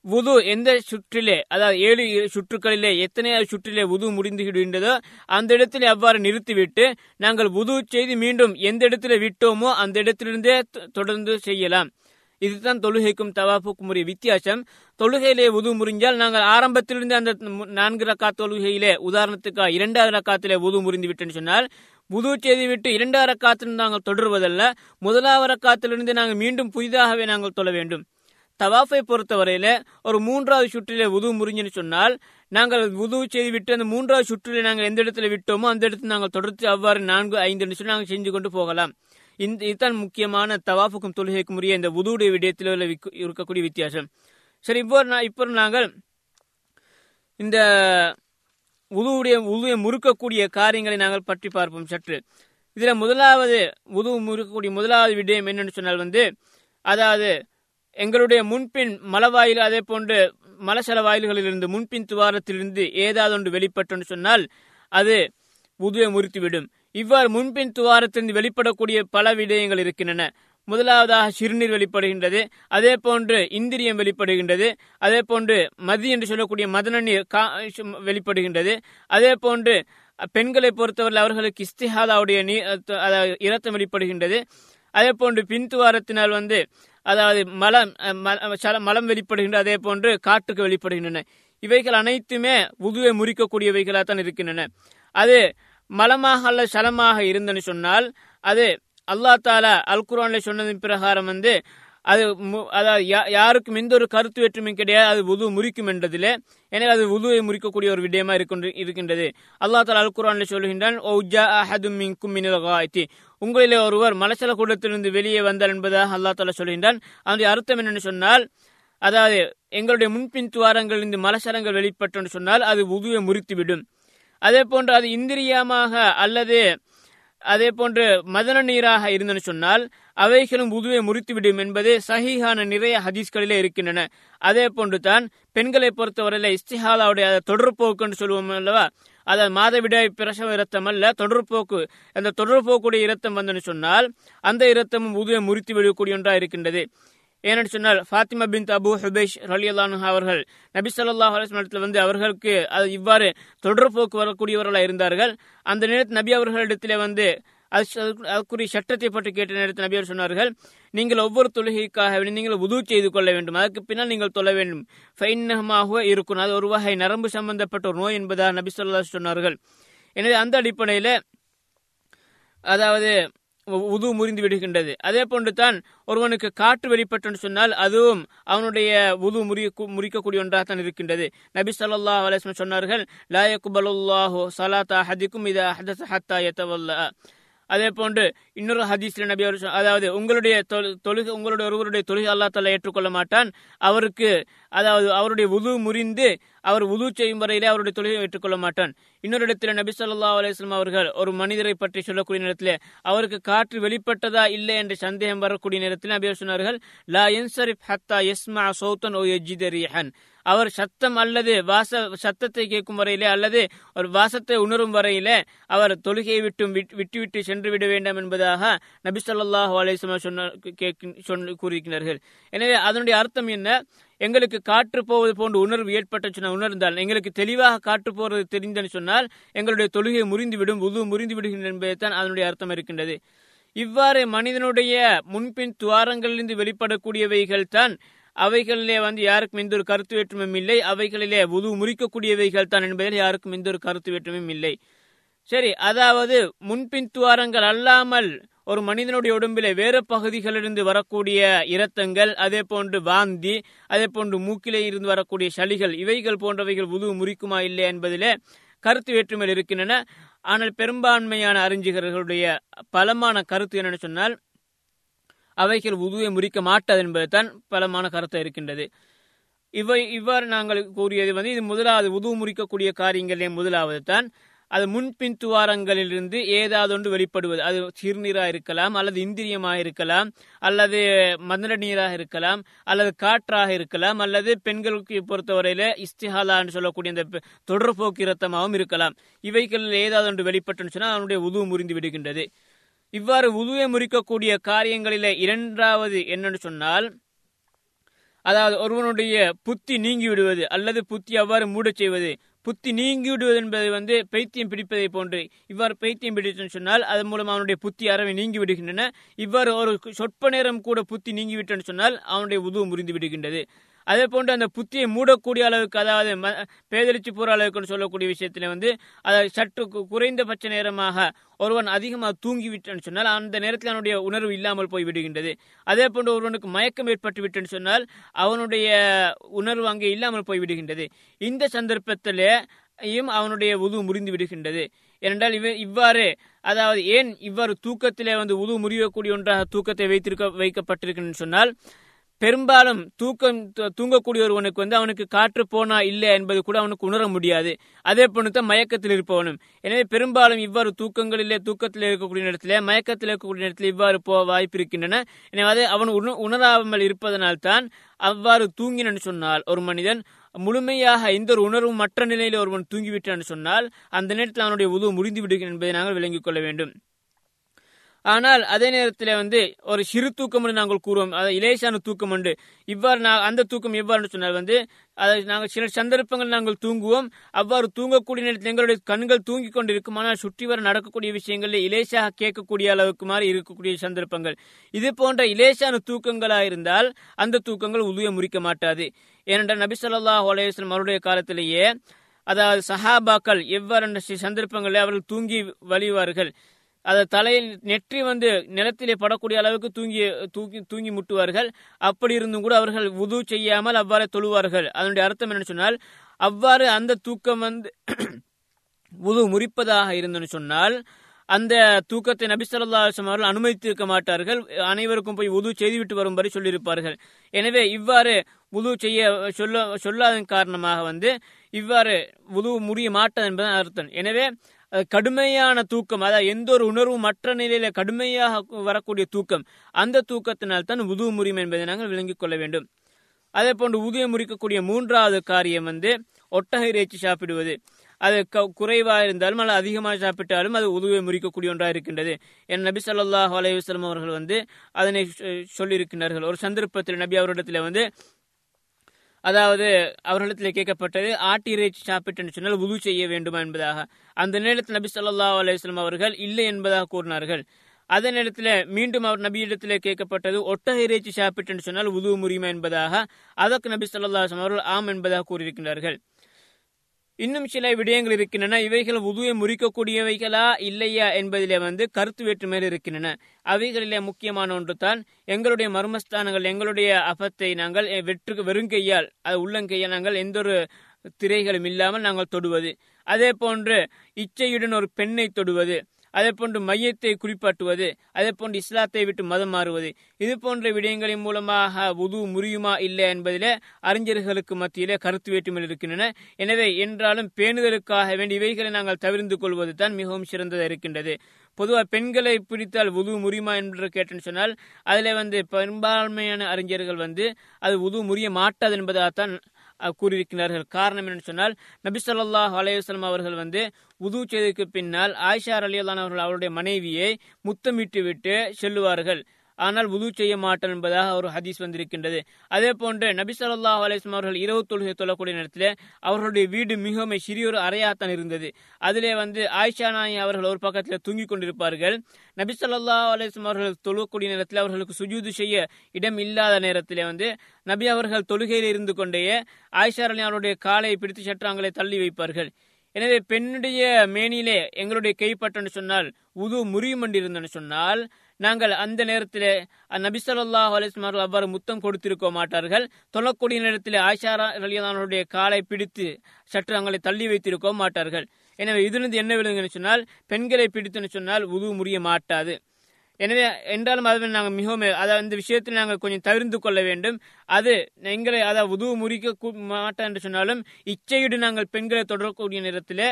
உது எந்த சுற்றிலே அதாவது ஏழு சுற்றுகளிலே எத்தனையாவது சுற்றிலே உது முடிந்து விடுகின்றதோ அந்த இடத்திலே அவ்வாறு நிறுத்திவிட்டு நாங்கள் உது செய்து மீண்டும் எந்த இடத்துல விட்டோமோ அந்த இடத்திலிருந்தே தொடர்ந்து செய்யலாம். இதுதான் தொழுகைக்கும் தவாப்புக்கும் உரிய வித்தியாசம். தொழுகையிலே உது முறிஞ்சால் நாங்கள் ஆரம்பத்திலிருந்து அந்த நான்கு ரக்கா தொழுகையிலே உதாரணத்துக்கு இரண்டாவது ரக்காத்திலே உது முறிந்து விட்டுன்னு சொன்னால் புது செய்தி விட்டு இரண்டாவது ரக்காத்திலிருந்து நாங்கள் தொடர்வதல்ல முதலாவது ரக்காத்திலிருந்து நாங்கள் மீண்டும் புதிதாகவே நாங்கள் தொழ வேண்டும். தவாஃபை பொறுத்தவரையில ஒரு மூன்றாவது சுற்றிலே உது முறிஞ்சுன்னு சொன்னால் நாங்கள் உது செய்து விட்டு அந்த மூன்றாவது சுற்றிலே நாங்கள் எந்த இடத்துல விட்டோமோ அந்த இடத்துல நாங்கள் தொடர்ந்து அவ்வாறு நான்கு ஐந்து நிமிஷம் நாங்கள் செஞ்சு கொண்டு போகலாம். இந்த இதுதான் முக்கியமான தவாஃபுக்கும் தொழுகைக்கும் உரிய இந்த உதுவுடைய விடயத்தில் உள்ள இருக்கக்கூடிய வித்தியாசம். சரி இப்போ இப்போ நாங்கள் இந்த உதுவுடைய உதுவை முறுக்கக்கூடிய காரியங்களை நாங்கள் பற்றி பார்ப்போம் சற்று. இதில் முதலாவது உது முறுக்கக்கூடிய முதலாவது விடயம் என்னன்னு சொன்னால் வந்து அதாவது எங்களுடைய முன்பின் மலவாயில் அதே போன்று மலசல வாயில்களிலிருந்து முன்பின் துவாரத்திலிருந்து ஏதாவது ஒன்று வெளிப்பட்டோன்னு சொன்னால் அது உதுவை முறித்துவிடும். இவ்வாறு முன்பின் துவாரத்திலிருந்து வெளிப்படக்கூடிய பல விடயங்கள் இருக்கின்றன. முதலாவதாக சிறுநீர் வெளிப்படுகின்றது அதே போன்று இந்திரியம் வெளிப்படுகின்றது அதே போன்று மதி என்று சொல்லக்கூடிய மதன நீர் வெளிப்படுகின்றது அதே போன்று பெண்களை பொறுத்தவரை அவர்களுக்கு இஸ்திஹாதாவுடைய நீ இரத்தம் வெளிப்படுகின்றது அதே போன்று பின்துவாரத்தினால் வந்து அதாவது மலம் மலம் வெளிப்படுகின்ற அதே போன்று காட்டுக்கு வெளிப்படுகின்றன. இவைகள் அனைத்துமே உதுவை முறிக்கக்கூடியவைகளாக தான் இருக்கின்றன. அது மலமாக அல்ல சலமாக இருந்தன்னு சொன்னால் அது அல்லா தாலா அல் குரான்ல சொன்னதின் பிரகாரம் வந்து அது அதாவது யாருக்கும் எந்த ஒரு கருத்து வேற்றுமையும் கிடையாது அது உது முறிக்கும் என்றதிலே எனவே அது உதுவை முறிக்கக்கூடிய ஒரு விடயமா இருக்கின்றது. அல்லா தாலா அல் குரான்ல சொல்கின்றான் உங்களிலே ஒருவர் மலசல கூடத்திலிருந்து வெளியே வந்தார் என்பதாக அல்லா தாலா சொல்கின்றான். அதனுடைய அர்த்தம் என்னன்னு சொன்னால் அதாவது எங்களுடைய முன்பின் துவாரங்களிலிருந்து மலசலங்கள் வெளிப்பட்டு சொன்னால் அது உதுவை முறித்துவிடும். அதே போன்று அது இந்திரியமாக அல்லது அதே போன்று மதன நீராக இருந்தன்னு சொன்னால் அவைகளும் உதுவை முறித்துவிடும் என்பது சஹீஹான நிறைய ஹதீஸ்களிலே இருக்கின்றன. அதே போன்று தான் பெண்களை பொறுத்தவரையில இஸ்திஹாலாவுடைய தொடர்போக்குன்னு சொல்லுவோம் அல்லவா? அதாவது மாதவிடாய் பிரசவ இரத்தம் அல்ல தொடர்போக்கு. அந்த தொடர்போக்குடைய இரத்தம் வந்தன்னு சொன்னால் அந்த இரத்தமும் உதுவை முறித்து விடக்கூடிய ஒன்றா இருக்கின்றது. ஏனென்று சொன்னால் ஃபாத்திமா பின் அபு ஹுபேஷ் ரலியல்லானு அவர்கள் நபி சொல்லாஹ் அலுவலத்தில் வந்து அவர்களுக்கு அது இவ்வாறு தொடர்போக்கு வரக்கூடியவர்களாக இருந்தார்கள். அந்த நேரத்தில் நபி அவர்களிடத்திலே வந்து அதுக்குரிய சட்டத்தை பற்றி கேட்ட நேரத்தில் நபி அவர் சொன்னார்கள் நீங்கள் ஒவ்வொரு தொழுகைக்காக நீங்கள் உதவு செய்து கொள்ள வேண்டும். அதற்கு பின்னால் நீங்கள் தொல்ல வேண்டும். ஃபைன்னகமாக இருக்கும் அது ஒரு வகை நரம்பு சம்பந்தப்பட்ட ஒரு நோய் என்பதாக நபி சொல்லா சொன்னார்கள். எனவே அந்த அடிப்படையில் அதாவது உது முறிந்து விடுகின்றது. அதே போன்று தான் ஒருவனுக்கு காற்று வெளிப்பட்டு சொன்னால் அதுவும் அவனுடைய உது முறிய முறிக்கக்கூடிய ஒன்றாக தான் இருக்கின்றது. நபி சொல்லா அலிஸ்லம் சொன்னார்கள் லாயக்குபலுல்லாஹோ சலாத்தா ஹதிக்கும் இதா ஹதஸ் ஹத்தா எத்தவல்லா அதே போன்று இன்னொரு ஹதீஸ்ல நபி அவர் அதாவது உங்களுடைய தொழுகை உங்களுடைய ஒருவருடைய தொழுகை அல்லா தலா ஏற்றுக்கொள்ள மாட்டான். அவருக்கு அதாவது அவருடைய உது முறிந்து அவர் உது செய்யும் வரையிலே அவருடைய தொழுகை ஏற்றுக்கொள்ள மாட்டான். இன்னொரு இடத்துல நபி சொல்லா அலுவலாம் அவர்கள் ஒரு மனிதரை பற்றி சொல்லக்கூடிய நேரத்தில் அவருக்கு காற்று வெளிப்பட்டதா இல்லை என்ற சந்தேகம் வரக்கூடிய நேரத்தில் நபி சொன்னார்கள் லா என்சரிப் ஹத்தா எஸ்மா சௌத்தன் ஓ எஜிதரிஹன் அவர் சத்தம் அல்லது வாச சத்தத்தை கேட்கும் வரையிலே அல்லது ஒரு வாசத்தை உணரும் வரையிலே அவர் தொழுகையை விட்டும் விட்டு விட்டு சென்று விட வேண்டாம் என்பதாக நபி சொல்லாஹு அலிஸ்லாம் சொன்ன கூறியிருக்கிறார்கள். எனவே அதனுடைய அர்த்தம் என்ன? எங்களுக்கு காற்று போவது போன்ற உணர்வு ஏற்பட்ட உணர்ந்தால் எங்களுக்கு தெளிவாக காற்று போவது தெரிந்தன்னு சொன்னால் எங்களுடைய தொழுகை முறிந்துவிடும் உது முறிந்து விடுகின்ற என்பதைத்தான் அதனுடைய அர்த்தம் இருக்கின்றது. இவ்வாறு மனிதனுடைய முன்பின் துவாரங்களிலிருந்து வெளிப்படக்கூடியவைகள் தான் அவைகளிலே வந்து யாருக்கும் எந்த ஒரு கருத்து வேற்றுமையும் இல்லை. அவைகளிலே உது முறிக்கக்கூடியவைகள் தான் என்பதில் யாருக்கும் எந்த ஒரு கருத்து வேற்றுமையும் இல்லை. சரி அதாவது முன்பின் துவாரங்கள் அல்லாமல் ஒரு மனிதனுடைய உடம்பிலே வேறு பகுதிகளிலிருந்து வரக்கூடிய இரத்தங்கள் அதே போன்று வாந்தி அதே போன்று மூக்கிலே இருந்து வரக்கூடிய சளிகள் இவைகள் போன்றவைகள் உது முறிக்குமா இல்லை என்பதிலே கருத்து வேற்றுமையில் இருக்கின்றன. ஆனால் பெரும்பான்மையான அறிஞர்களுடைய பலமான கருத்து என்னன்னு சொன்னால் அவைகள் உதுவை முறிக்க மாட்டாது என்பதுதான் பலமான கருத்து இருக்கின்றது. இவை இவ்வாறு நாங்கள் கூறியது வந்து இது முதலாவது உதுவு முறிக்கக்கூடிய காரியங்களே முதலாவது தான் அது முன்பின் துவாரங்களிலிருந்து ஏதாவது ஒன்று வெளிப்படுவது. அது சிறுநீராக இருக்கலாம் அல்லது இந்திரியமாக இருக்கலாம் அல்லது மதுர நீராக இருக்கலாம் அல்லது காற்றாக இருக்கலாம் அல்லது பெண்களுக்கு பொறுத்தவரையில இஸ்திஹாலான்னு சொல்லக்கூடிய இந்த தொடர்போக்கு இரத்தமாகவும் இருக்கலாம். இவைகளில் ஏதாவது ஒன்று வெளிப்பட்டுன்னு சொன்னால் அதனுடைய உதுவு முறிந்து விடுகின்றது. இவ்வாறு உதுவை முறிக்கக்கூடிய காரியங்களில இரண்டாவது என்னன்னு சொன்னால் அதாவது ஒருவனுடைய புத்தி நீங்கி விடுவது அல்லது புத்தி அவ்வாறு மூடச் செய்வது. புத்தி நீங்கி விடுவது என்பது வந்து பைத்தியம் பிடிப்பதை போன்று. இவ்வாறு பைத்தியம் பிடித்தேன்னு சொன்னால் அதன் மூலம் அவனுடைய புத்தி அறவை நீங்கி விடுகின்றன இவ்வாறு ஒரு சொற்ப நேரம் கூட புத்தி நீங்கி விட்டன்னு சொன்னால் அவனுடைய உதுவு முறிந்து விடுகின்றது. அதே போன்று அந்த புத்தியை மூடக்கூடிய அளவுக்கு அதாவது பேதலிச்சு போற அளவுக்குன்னு சொல்லக்கூடிய விஷயத்துல வந்து அதை சற்று குறைந்தபட்ச நேரமாக ஒருவன் அதிகமாக தூங்கிவிட்டேன்னு சொன்னால் அந்த நேரத்தில் அவனுடைய உணர்வு இல்லாமல் போய் விடுகின்றது. அதே போன்று ஒருவனுக்கு மயக்கம் ஏற்பட்டு விட்டுன்னு சொன்னால் அவனுடைய உணர்வு அங்கே இல்லாமல் போய் விடுகின்றது. இந்த சந்தர்ப்பத்திலே அவனுடைய உது முறிந்து விடுகின்றது. ஏனென்றால் இவ இவ்வாறு அதாவது ஏன் இவ்வாறு தூக்கத்திலே வந்து உது முறியக்கூடிய ஒன்றாக தூக்கத்தை வைத்திருக்க வைக்கப்பட்டிருக்குன்னு சொன்னால் பெரும்பாலும் தூக்கம் தூங்கக்கூடிய ஒருவனுக்கு வந்து அவனுக்கு காற்று போனா இல்லை என்பது கூட அவனுக்கு உணர முடியாது. அதே போன்று மயக்கத்தில் இருப்பவனும். எனவே பெரும்பாலும் இவ்வாறு தூக்கங்களிலே தூக்கத்தில் இருக்கக்கூடிய இடத்திலே மயக்கத்தில் இருக்கக்கூடிய இடத்துல இவ்வாறு போக வாய்ப்பு இருக்கின்றன. எனவே அதை அவன் உணராமல் இருப்பதனால் தான் அவ்வாறு தூங்கினன்னு சொன்னால் ஒரு மனிதன் முழுமையாக எந்த ஒரு உணர்வும் மற்ற நிலையில் ஒருவன் தூங்கிவிட்டான்னு சொன்னால் அந்த நேரத்தில் அவனுடைய உதவு முடிந்து விடுகிறது என்பதை நாங்கள் விளங்கிக் கொள்ள வேண்டும். ஆனால் அதே நேரத்தில் வந்து ஒரு சிறு தூக்கம் என்று நாங்கள் கூறுவோம். அது இலேசான தூக்கம் உண்டு. இவ்வாறு நான் அந்த தூக்கம் எவ்வாறு சொன்னால் வந்து அதை நாங்கள் சில சந்தர்ப்பங்கள் நாங்கள் தூங்குவோம். அவ்வாறு தூங்கக்கூடிய நேரத்தில் எங்களுடைய கண்கள் தூங்கிக் கொண்டிருக்கும். ஆனால் சுற்றி வர நடக்கக்கூடிய விஷயங்களில் இலேசாக கேட்கக்கூடிய அளவுக்கு மாதிரி இருக்கக்கூடிய சந்தர்ப்பங்கள். இது போன்ற இலேசான தூக்கங்களாக இருந்தால் அந்த தூக்கங்கள் உதவிய முறிக்க மாட்டாது. ஏனென்றால் நபி ஸல்லல்லாஹு மறுடைய அவருடைய காலத்திலேயே அதாவது சஹாபாக்கள் எவ்வாறு சந்தர்ப்பங்களில் அவர்கள் தூங்கி வழிவார்கள். அதை தலையில் நெற்றி வந்து நிலத்திலே படக்கூடிய அளவுக்கு தூங்கி தூக்கி தூங்கி முட்டுவார்கள். அப்படி இருந்தும் கூட அவர்கள் உது செய்யாமல் அவ்வாறு தொழுவார்கள். அதனுடைய அர்த்தம் என்னன்னு சொன்னால் அவ்வாறு அந்த தூக்கம் வந்து உது முறிப்பதாக இருந்தன்னு சொன்னால் அந்த தூக்கத்தை நபிசல்லாசம் அவர்கள் அனுமதித்திருக்க மாட்டார்கள். அனைவருக்கும் போய் உது செய்துவிட்டு வரும்படி சொல்லியிருப்பார்கள். எனவே இவ்வாறு உது செய்ய சொல்ல சொல்லாதன் காரணமாக வந்து இவ்வாறு உது முடிய மாட்டது என்பதன் அர்த்தம். எனவே கடுமையான தூக்கம் அதாவது எந்த ஒரு உணர்வும் மற்ற நிலையில கடுமையாக வரக்கூடிய தூக்கம் அந்த தூக்கத்தினால் தான் உது முறியும் என்பதை நாங்கள் விளங்கிக் கொள்ள வேண்டும். அதே போன்று உதவி முறிக்கக்கூடிய மூன்றாவது காரியம் வந்து ஒட்டகை இறைச்சி சாப்பிடுவது. அது க- குறைவா இருந்தாலும் அல்ல அதிகமாக சாப்பிட்டாலும் அது உதவியை முறிக்கக்கூடிய ஒன்றாக இருக்கின்றது. என் நபி ஸல்லல்லாஹு அலைஹி அவர்கள் வந்து அதனை சொ- சொல்லியிருக்கின்றார்கள். ஒரு சந்தர்ப்பத்தில் நபி அவரிடத்தில் வந்து அதாவது அவர்களிடத்தில் கேட்கப்பட்டது ஆட்டு இறைச்சி சாப்பிட்டு சொன்னால் உது செய்ய வேண்டுமா? என்பதாக. அந்த நேரத்தில் நபி சொல்லா அலுவலாம் அவர்கள் இல்லை என்பதாக கூறினார்கள். அதே நேரத்தில் மீண்டும் அவர் நபியிடத்தில் கேட்கப்பட்டது ஒட்டக இறைச்சி சாப்பிட்டு சொன்னால் உது முறியுமா என்பதாக. அதற்கு நபி சொல்லா அவர்கள் ஆம் என்பதாக கூறியிருக்கின்றார்கள். இன்னும் சில விடயங்கள் இருக்கின்றன. இவைகள் உதுவை முறிக்கக்கூடியவைகளா இல்லையா என்பதிலே வந்து கருத்து வேற்றுமையில் இருக்கின்றன. அவைகளிலே முக்கியமான ஒன்று தான் எங்களுடைய மர்மஸ்தானங்கள் எங்களுடைய அபத்தை நாங்கள் வெற்று வெறுங்கையால் அது உள்ளங்கையால் நாங்கள் எந்த ஒரு திரைகளும் இல்லாமல் நாங்கள் தொடுவது. அதே போன்று இச்சையுடன் ஒரு பெண்ணை தொடுவது. அதே போன்று மையத்தை குறிப்பாட்டுவது அதே போன்று இஸ்லாத்தை விட்டு மதம் மாறுவது. இது போன்ற விடயங்களின் மூலமாக உது முறியுமா இல்லை என்பதிலே அறிஞர்களுக்கு மத்தியிலே கருத்து வேற்றுமையில் இருக்கின்றன. எனவே என்றாலும் பேணுதலுக்காக வேண்டிய இவைகளை நாங்கள் தவிர்த்து கொள்வது தான் மிகவும் சிறந்ததாக இருக்கின்றது. பொதுவாக பெண்களை பிடித்தால் உது முறியுமா என்று கேட்டேன்னு சொன்னால் அதில் வந்து பெரும்பான்மையான அறிஞர்கள் வந்து அது உது முறிய மாட்டாது என்பதாகத்தான் கூறியிருக்கிறார்கள். காரணம் என்னன்னு சொன்னால் நபி சொல்லாஹ் அலையுஸ்லாம் அவர்கள் வந்து உது செய்ததுக்கு பின்னால் ஆயிஷார் ரலியல்லாஹு அவர்கள் அவருடைய மனைவியை முத்தமிட்டு விட்டு செல்லுவார்கள். ஆனால் உது செய்ய மாட்டான் என்பதாக ஒரு ஹதீஸ் வந்திருக்கின்றது. அதே போன்று நபி ஸல்லல்லாஹு அவர்கள் இரவு தொழுகை தொழக்கூடிய நேரத்தில் அவர்களுடைய வீடு மிகவும் சிறியொரு அறையாத்தான் இருந்தது. அதிலே வந்து ஆயிஷா நாயி அவர்கள் ஒரு பக்கத்தில் தூங்கிக் கொண்டிருப்பார்கள். நபி ஸல்லல்லாஹு அவர்கள் தொழக்கூடிய நேரத்தில் அவர்களுக்கு சுஜூது செய்ய இடம் இல்லாத நேரத்திலே வந்து நபி அவர்கள் தொழுகையில் இருந்து கொண்டே ஆயிஷா அலி அவருடைய காலை பிடித்து சற்றாங்களை தள்ளி வைப்பார்கள். எனவே பெண்ணுடைய மேனியிலே எங்களுடைய கைப்பற்றன்னு சொன்னால் உது முறியும் என்று சொன்னால் நாங்கள் அந்த நேரத்திலே நபி ஸல்லல்லாஹு அலைஹி அவர்கள் அவ்வாறு முத்தம் கொடுத்திருக்க மாட்டார்கள். தொழக்கூடிய நேரத்தில் ஆயிஷா ரலியல்லாஹுடைய காலை பிடித்து சற்று அவங்களை தள்ளி வைத்திருக்க மாட்டார்கள். எனவே இதிலிருந்து என்ன விழுங்குன்னு சொன்னால் பெண்களை பிடித்துன்னு சொன்னால் உது முறிய மாட்டாது. எனவே என்றாலும் அது நாங்கள் மிகவும் அதை அந்த விஷயத்தில் நாங்கள் கொஞ்சம் தவிர்த்து கொள்ள வேண்டும். அது எங்களை அதை உதவு முறிக்க கூ- மாட்டோம் என்று சொன்னாலும் இச்சையுடன் நாங்கள் பெண்களை தொடரக்கூடிய நேரத்தில்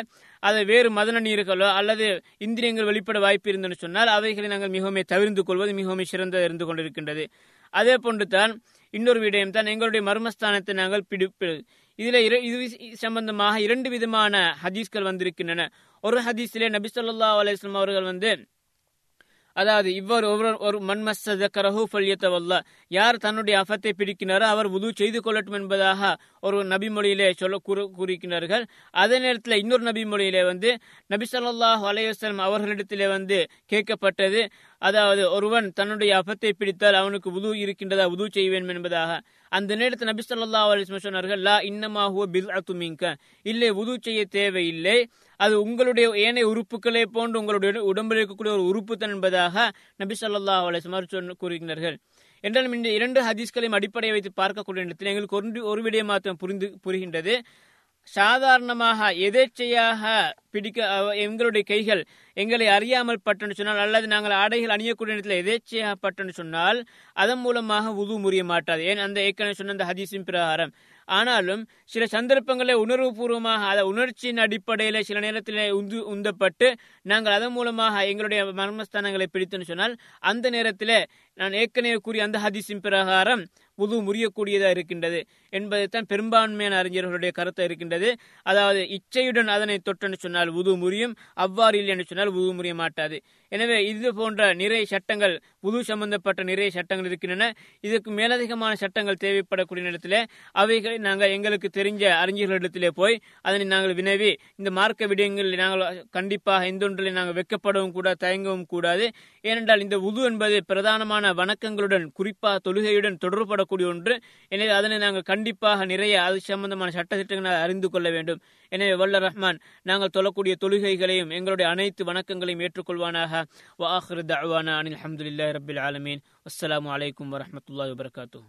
அதை வேறு மதன நீர்களோ அல்லது இந்திரியங்கள் வெளிப்பட வாய்ப்பு இருந்தன்னு சொன்னால் அவைகளை நாங்கள் மிகவும் தவிர்த்து கொள்வது மிகவும் சிறந்ததாக இருந்து கொண்டிருக்கின்றது. அதே போன்று தான் இன்னொரு விடயம் தான் எங்களுடைய மர்மஸ்தானத்தை நாங்கள் பிடிப்பது இதில் இது சம்பந்தமாக இரண்டு விதமான ஹதீஸ்கள் வந்திருக்கின்றன. ஒரு ஹதீஸிலே நபி சொல்லா அலுவலாம் அவர்கள் வந்து அதாவது இவ்வாறு ஒருவர் ஒரு மன்மஸ்ஸ கரஹு ஃபல்யத்தவல்லா. யார் தன்னுடைய அஃபத்தை பிடிக்கிறாரோ அவர் உது செய்து கொள்ளட்டும் என்பதாக ஒரு நபி மொழியிலே சொல்ல கூறு கூறுகிறார்கள் அதே நேரத்தில் இன்னொரு நபி மொழியிலே வந்து நபி சொல்லாஹ் அலைஹி அவர்களிடத்திலே வந்து கேட்கப்பட்டது. அதாவது ஒருவன் தன்னுடைய அபத்தை பிடித்தால் அவனுக்கு உது இருக்கின்றதா உது செய்வேன் என்பதாக. அந்த நேரத்தில் நபி சொல்லா அலைஹி சொன்னார்கள் லா இன்னமா ஹுவ பித்அத்து இல்லை உது செய்ய தேவையில்லை. அது உங்களுடைய ஏனைய உறுப்புகளை போன்று உங்களுடைய உடம்பில் இருக்கக்கூடிய ஒரு உறுப்பு தான் என்பதாக நபி சொல்லா அலைஹி சொன்ன- கூறுகிறார்கள் என்றாலும் இந்த இரண்டு ஹதீஸ்களையும் அடிப்படையை வைத்து பார்க்கக்கூடிய இடத்தில் எங்களுக்கு ஒரு ஒரு விடயம் மாத்திரம் புரிந்து புரிகின்றது. சாதாரணமாக எதேச்சையாக பிடிக்க எங்களுடைய கைகள் எங்களை அறியாமல் பட்டன்னு சொன்னால் அல்லது நாங்கள் ஆடைகள் அணியக்கூடிய இடத்துல எதேச்சையாக பட்டன்னு சொன்னால் அதன் மூலமாக உது முறிய மாட்டாது. ஏன்? அந்த ஏற்கனவே சொன்ன அந்த ஹதீஸின் பிரகாரம். ஆனாலும் சில சந்தர்ப்பங்களில் உணர்வுபூர்வமாக அதை உணர்ச்சியின் அடிப்படையில் சில நேரத்தில் உந்து உந்தப்பட்டு நாங்கள் அதன் மூலமாக எங்களுடைய மர்மஸ்தானங்களை பிடித்துன்னு சொன்னால் அந்த நேரத்தில் நான் ஏற்கனவே கூறிய அந்த ஹதீஸின் பிரகாரம் உது முறியக்கூடியதாக இருக்கின்றது என்பதைத்தான் பெரும்பான்மையான அறிஞர்களுடைய கருத்து இருக்கின்றது. அதாவது இச்சையுடன் அதனை தொட்டன்னு சொன்னால் உது முறியும் அவ்வாறு இல்லை என்று சொன்னால் உது முறிய மாட்டாது. எனவே இது போன்ற நிறைய சட்டங்கள் உது சம்பந்தப்பட்ட நிறைய சட்டங்கள் இருக்கின்றன. இதற்கு மேலதிகமான சட்டங்கள் தேவைப்படக்கூடிய நேரத்தில் அவைகளை நாங்கள் எங்களுக்கு தெரிஞ்ச அறிஞர்களிடத்திலே போய் அதனை நாங்கள் வினவி இந்த மார்க்க விடயங்களில் நாங்கள் கண்டிப்பாக எந்த ஒன்றில் நாங்கள் வெக்கப்படவும் கூடாது தயங்கவும் கூடாது. ஏனென்றால் இந்த உது என்பது பிரதானமான வணக்கங்களுடன் குறிப்பாக தொழுகையுடன் தொடர்படக்கூடிய ஒன்று. எனவே அதனை நாங்கள் கண்டிப்பாக நிறைய அது சம்பந்தமான சட்டத்திட்டங்களை அறிந்து கொள்ள வேண்டும். எனவே வல்ல ரஹ்மான் நாங்கள் தொழக்கூடிய தொழுகைகளையும் எங்களுடைய அனைத்து வணக்கங்களையும் ஏற்றுக்கொள்வானாக. வாஹிரு தஅவானா அனில் அல்ஹம்துலில்லாஹி ரப்பில் ஆலமீன். அஸ்லாம் வலைக்கம் வரமத்துல்லா வபர்காத்தூ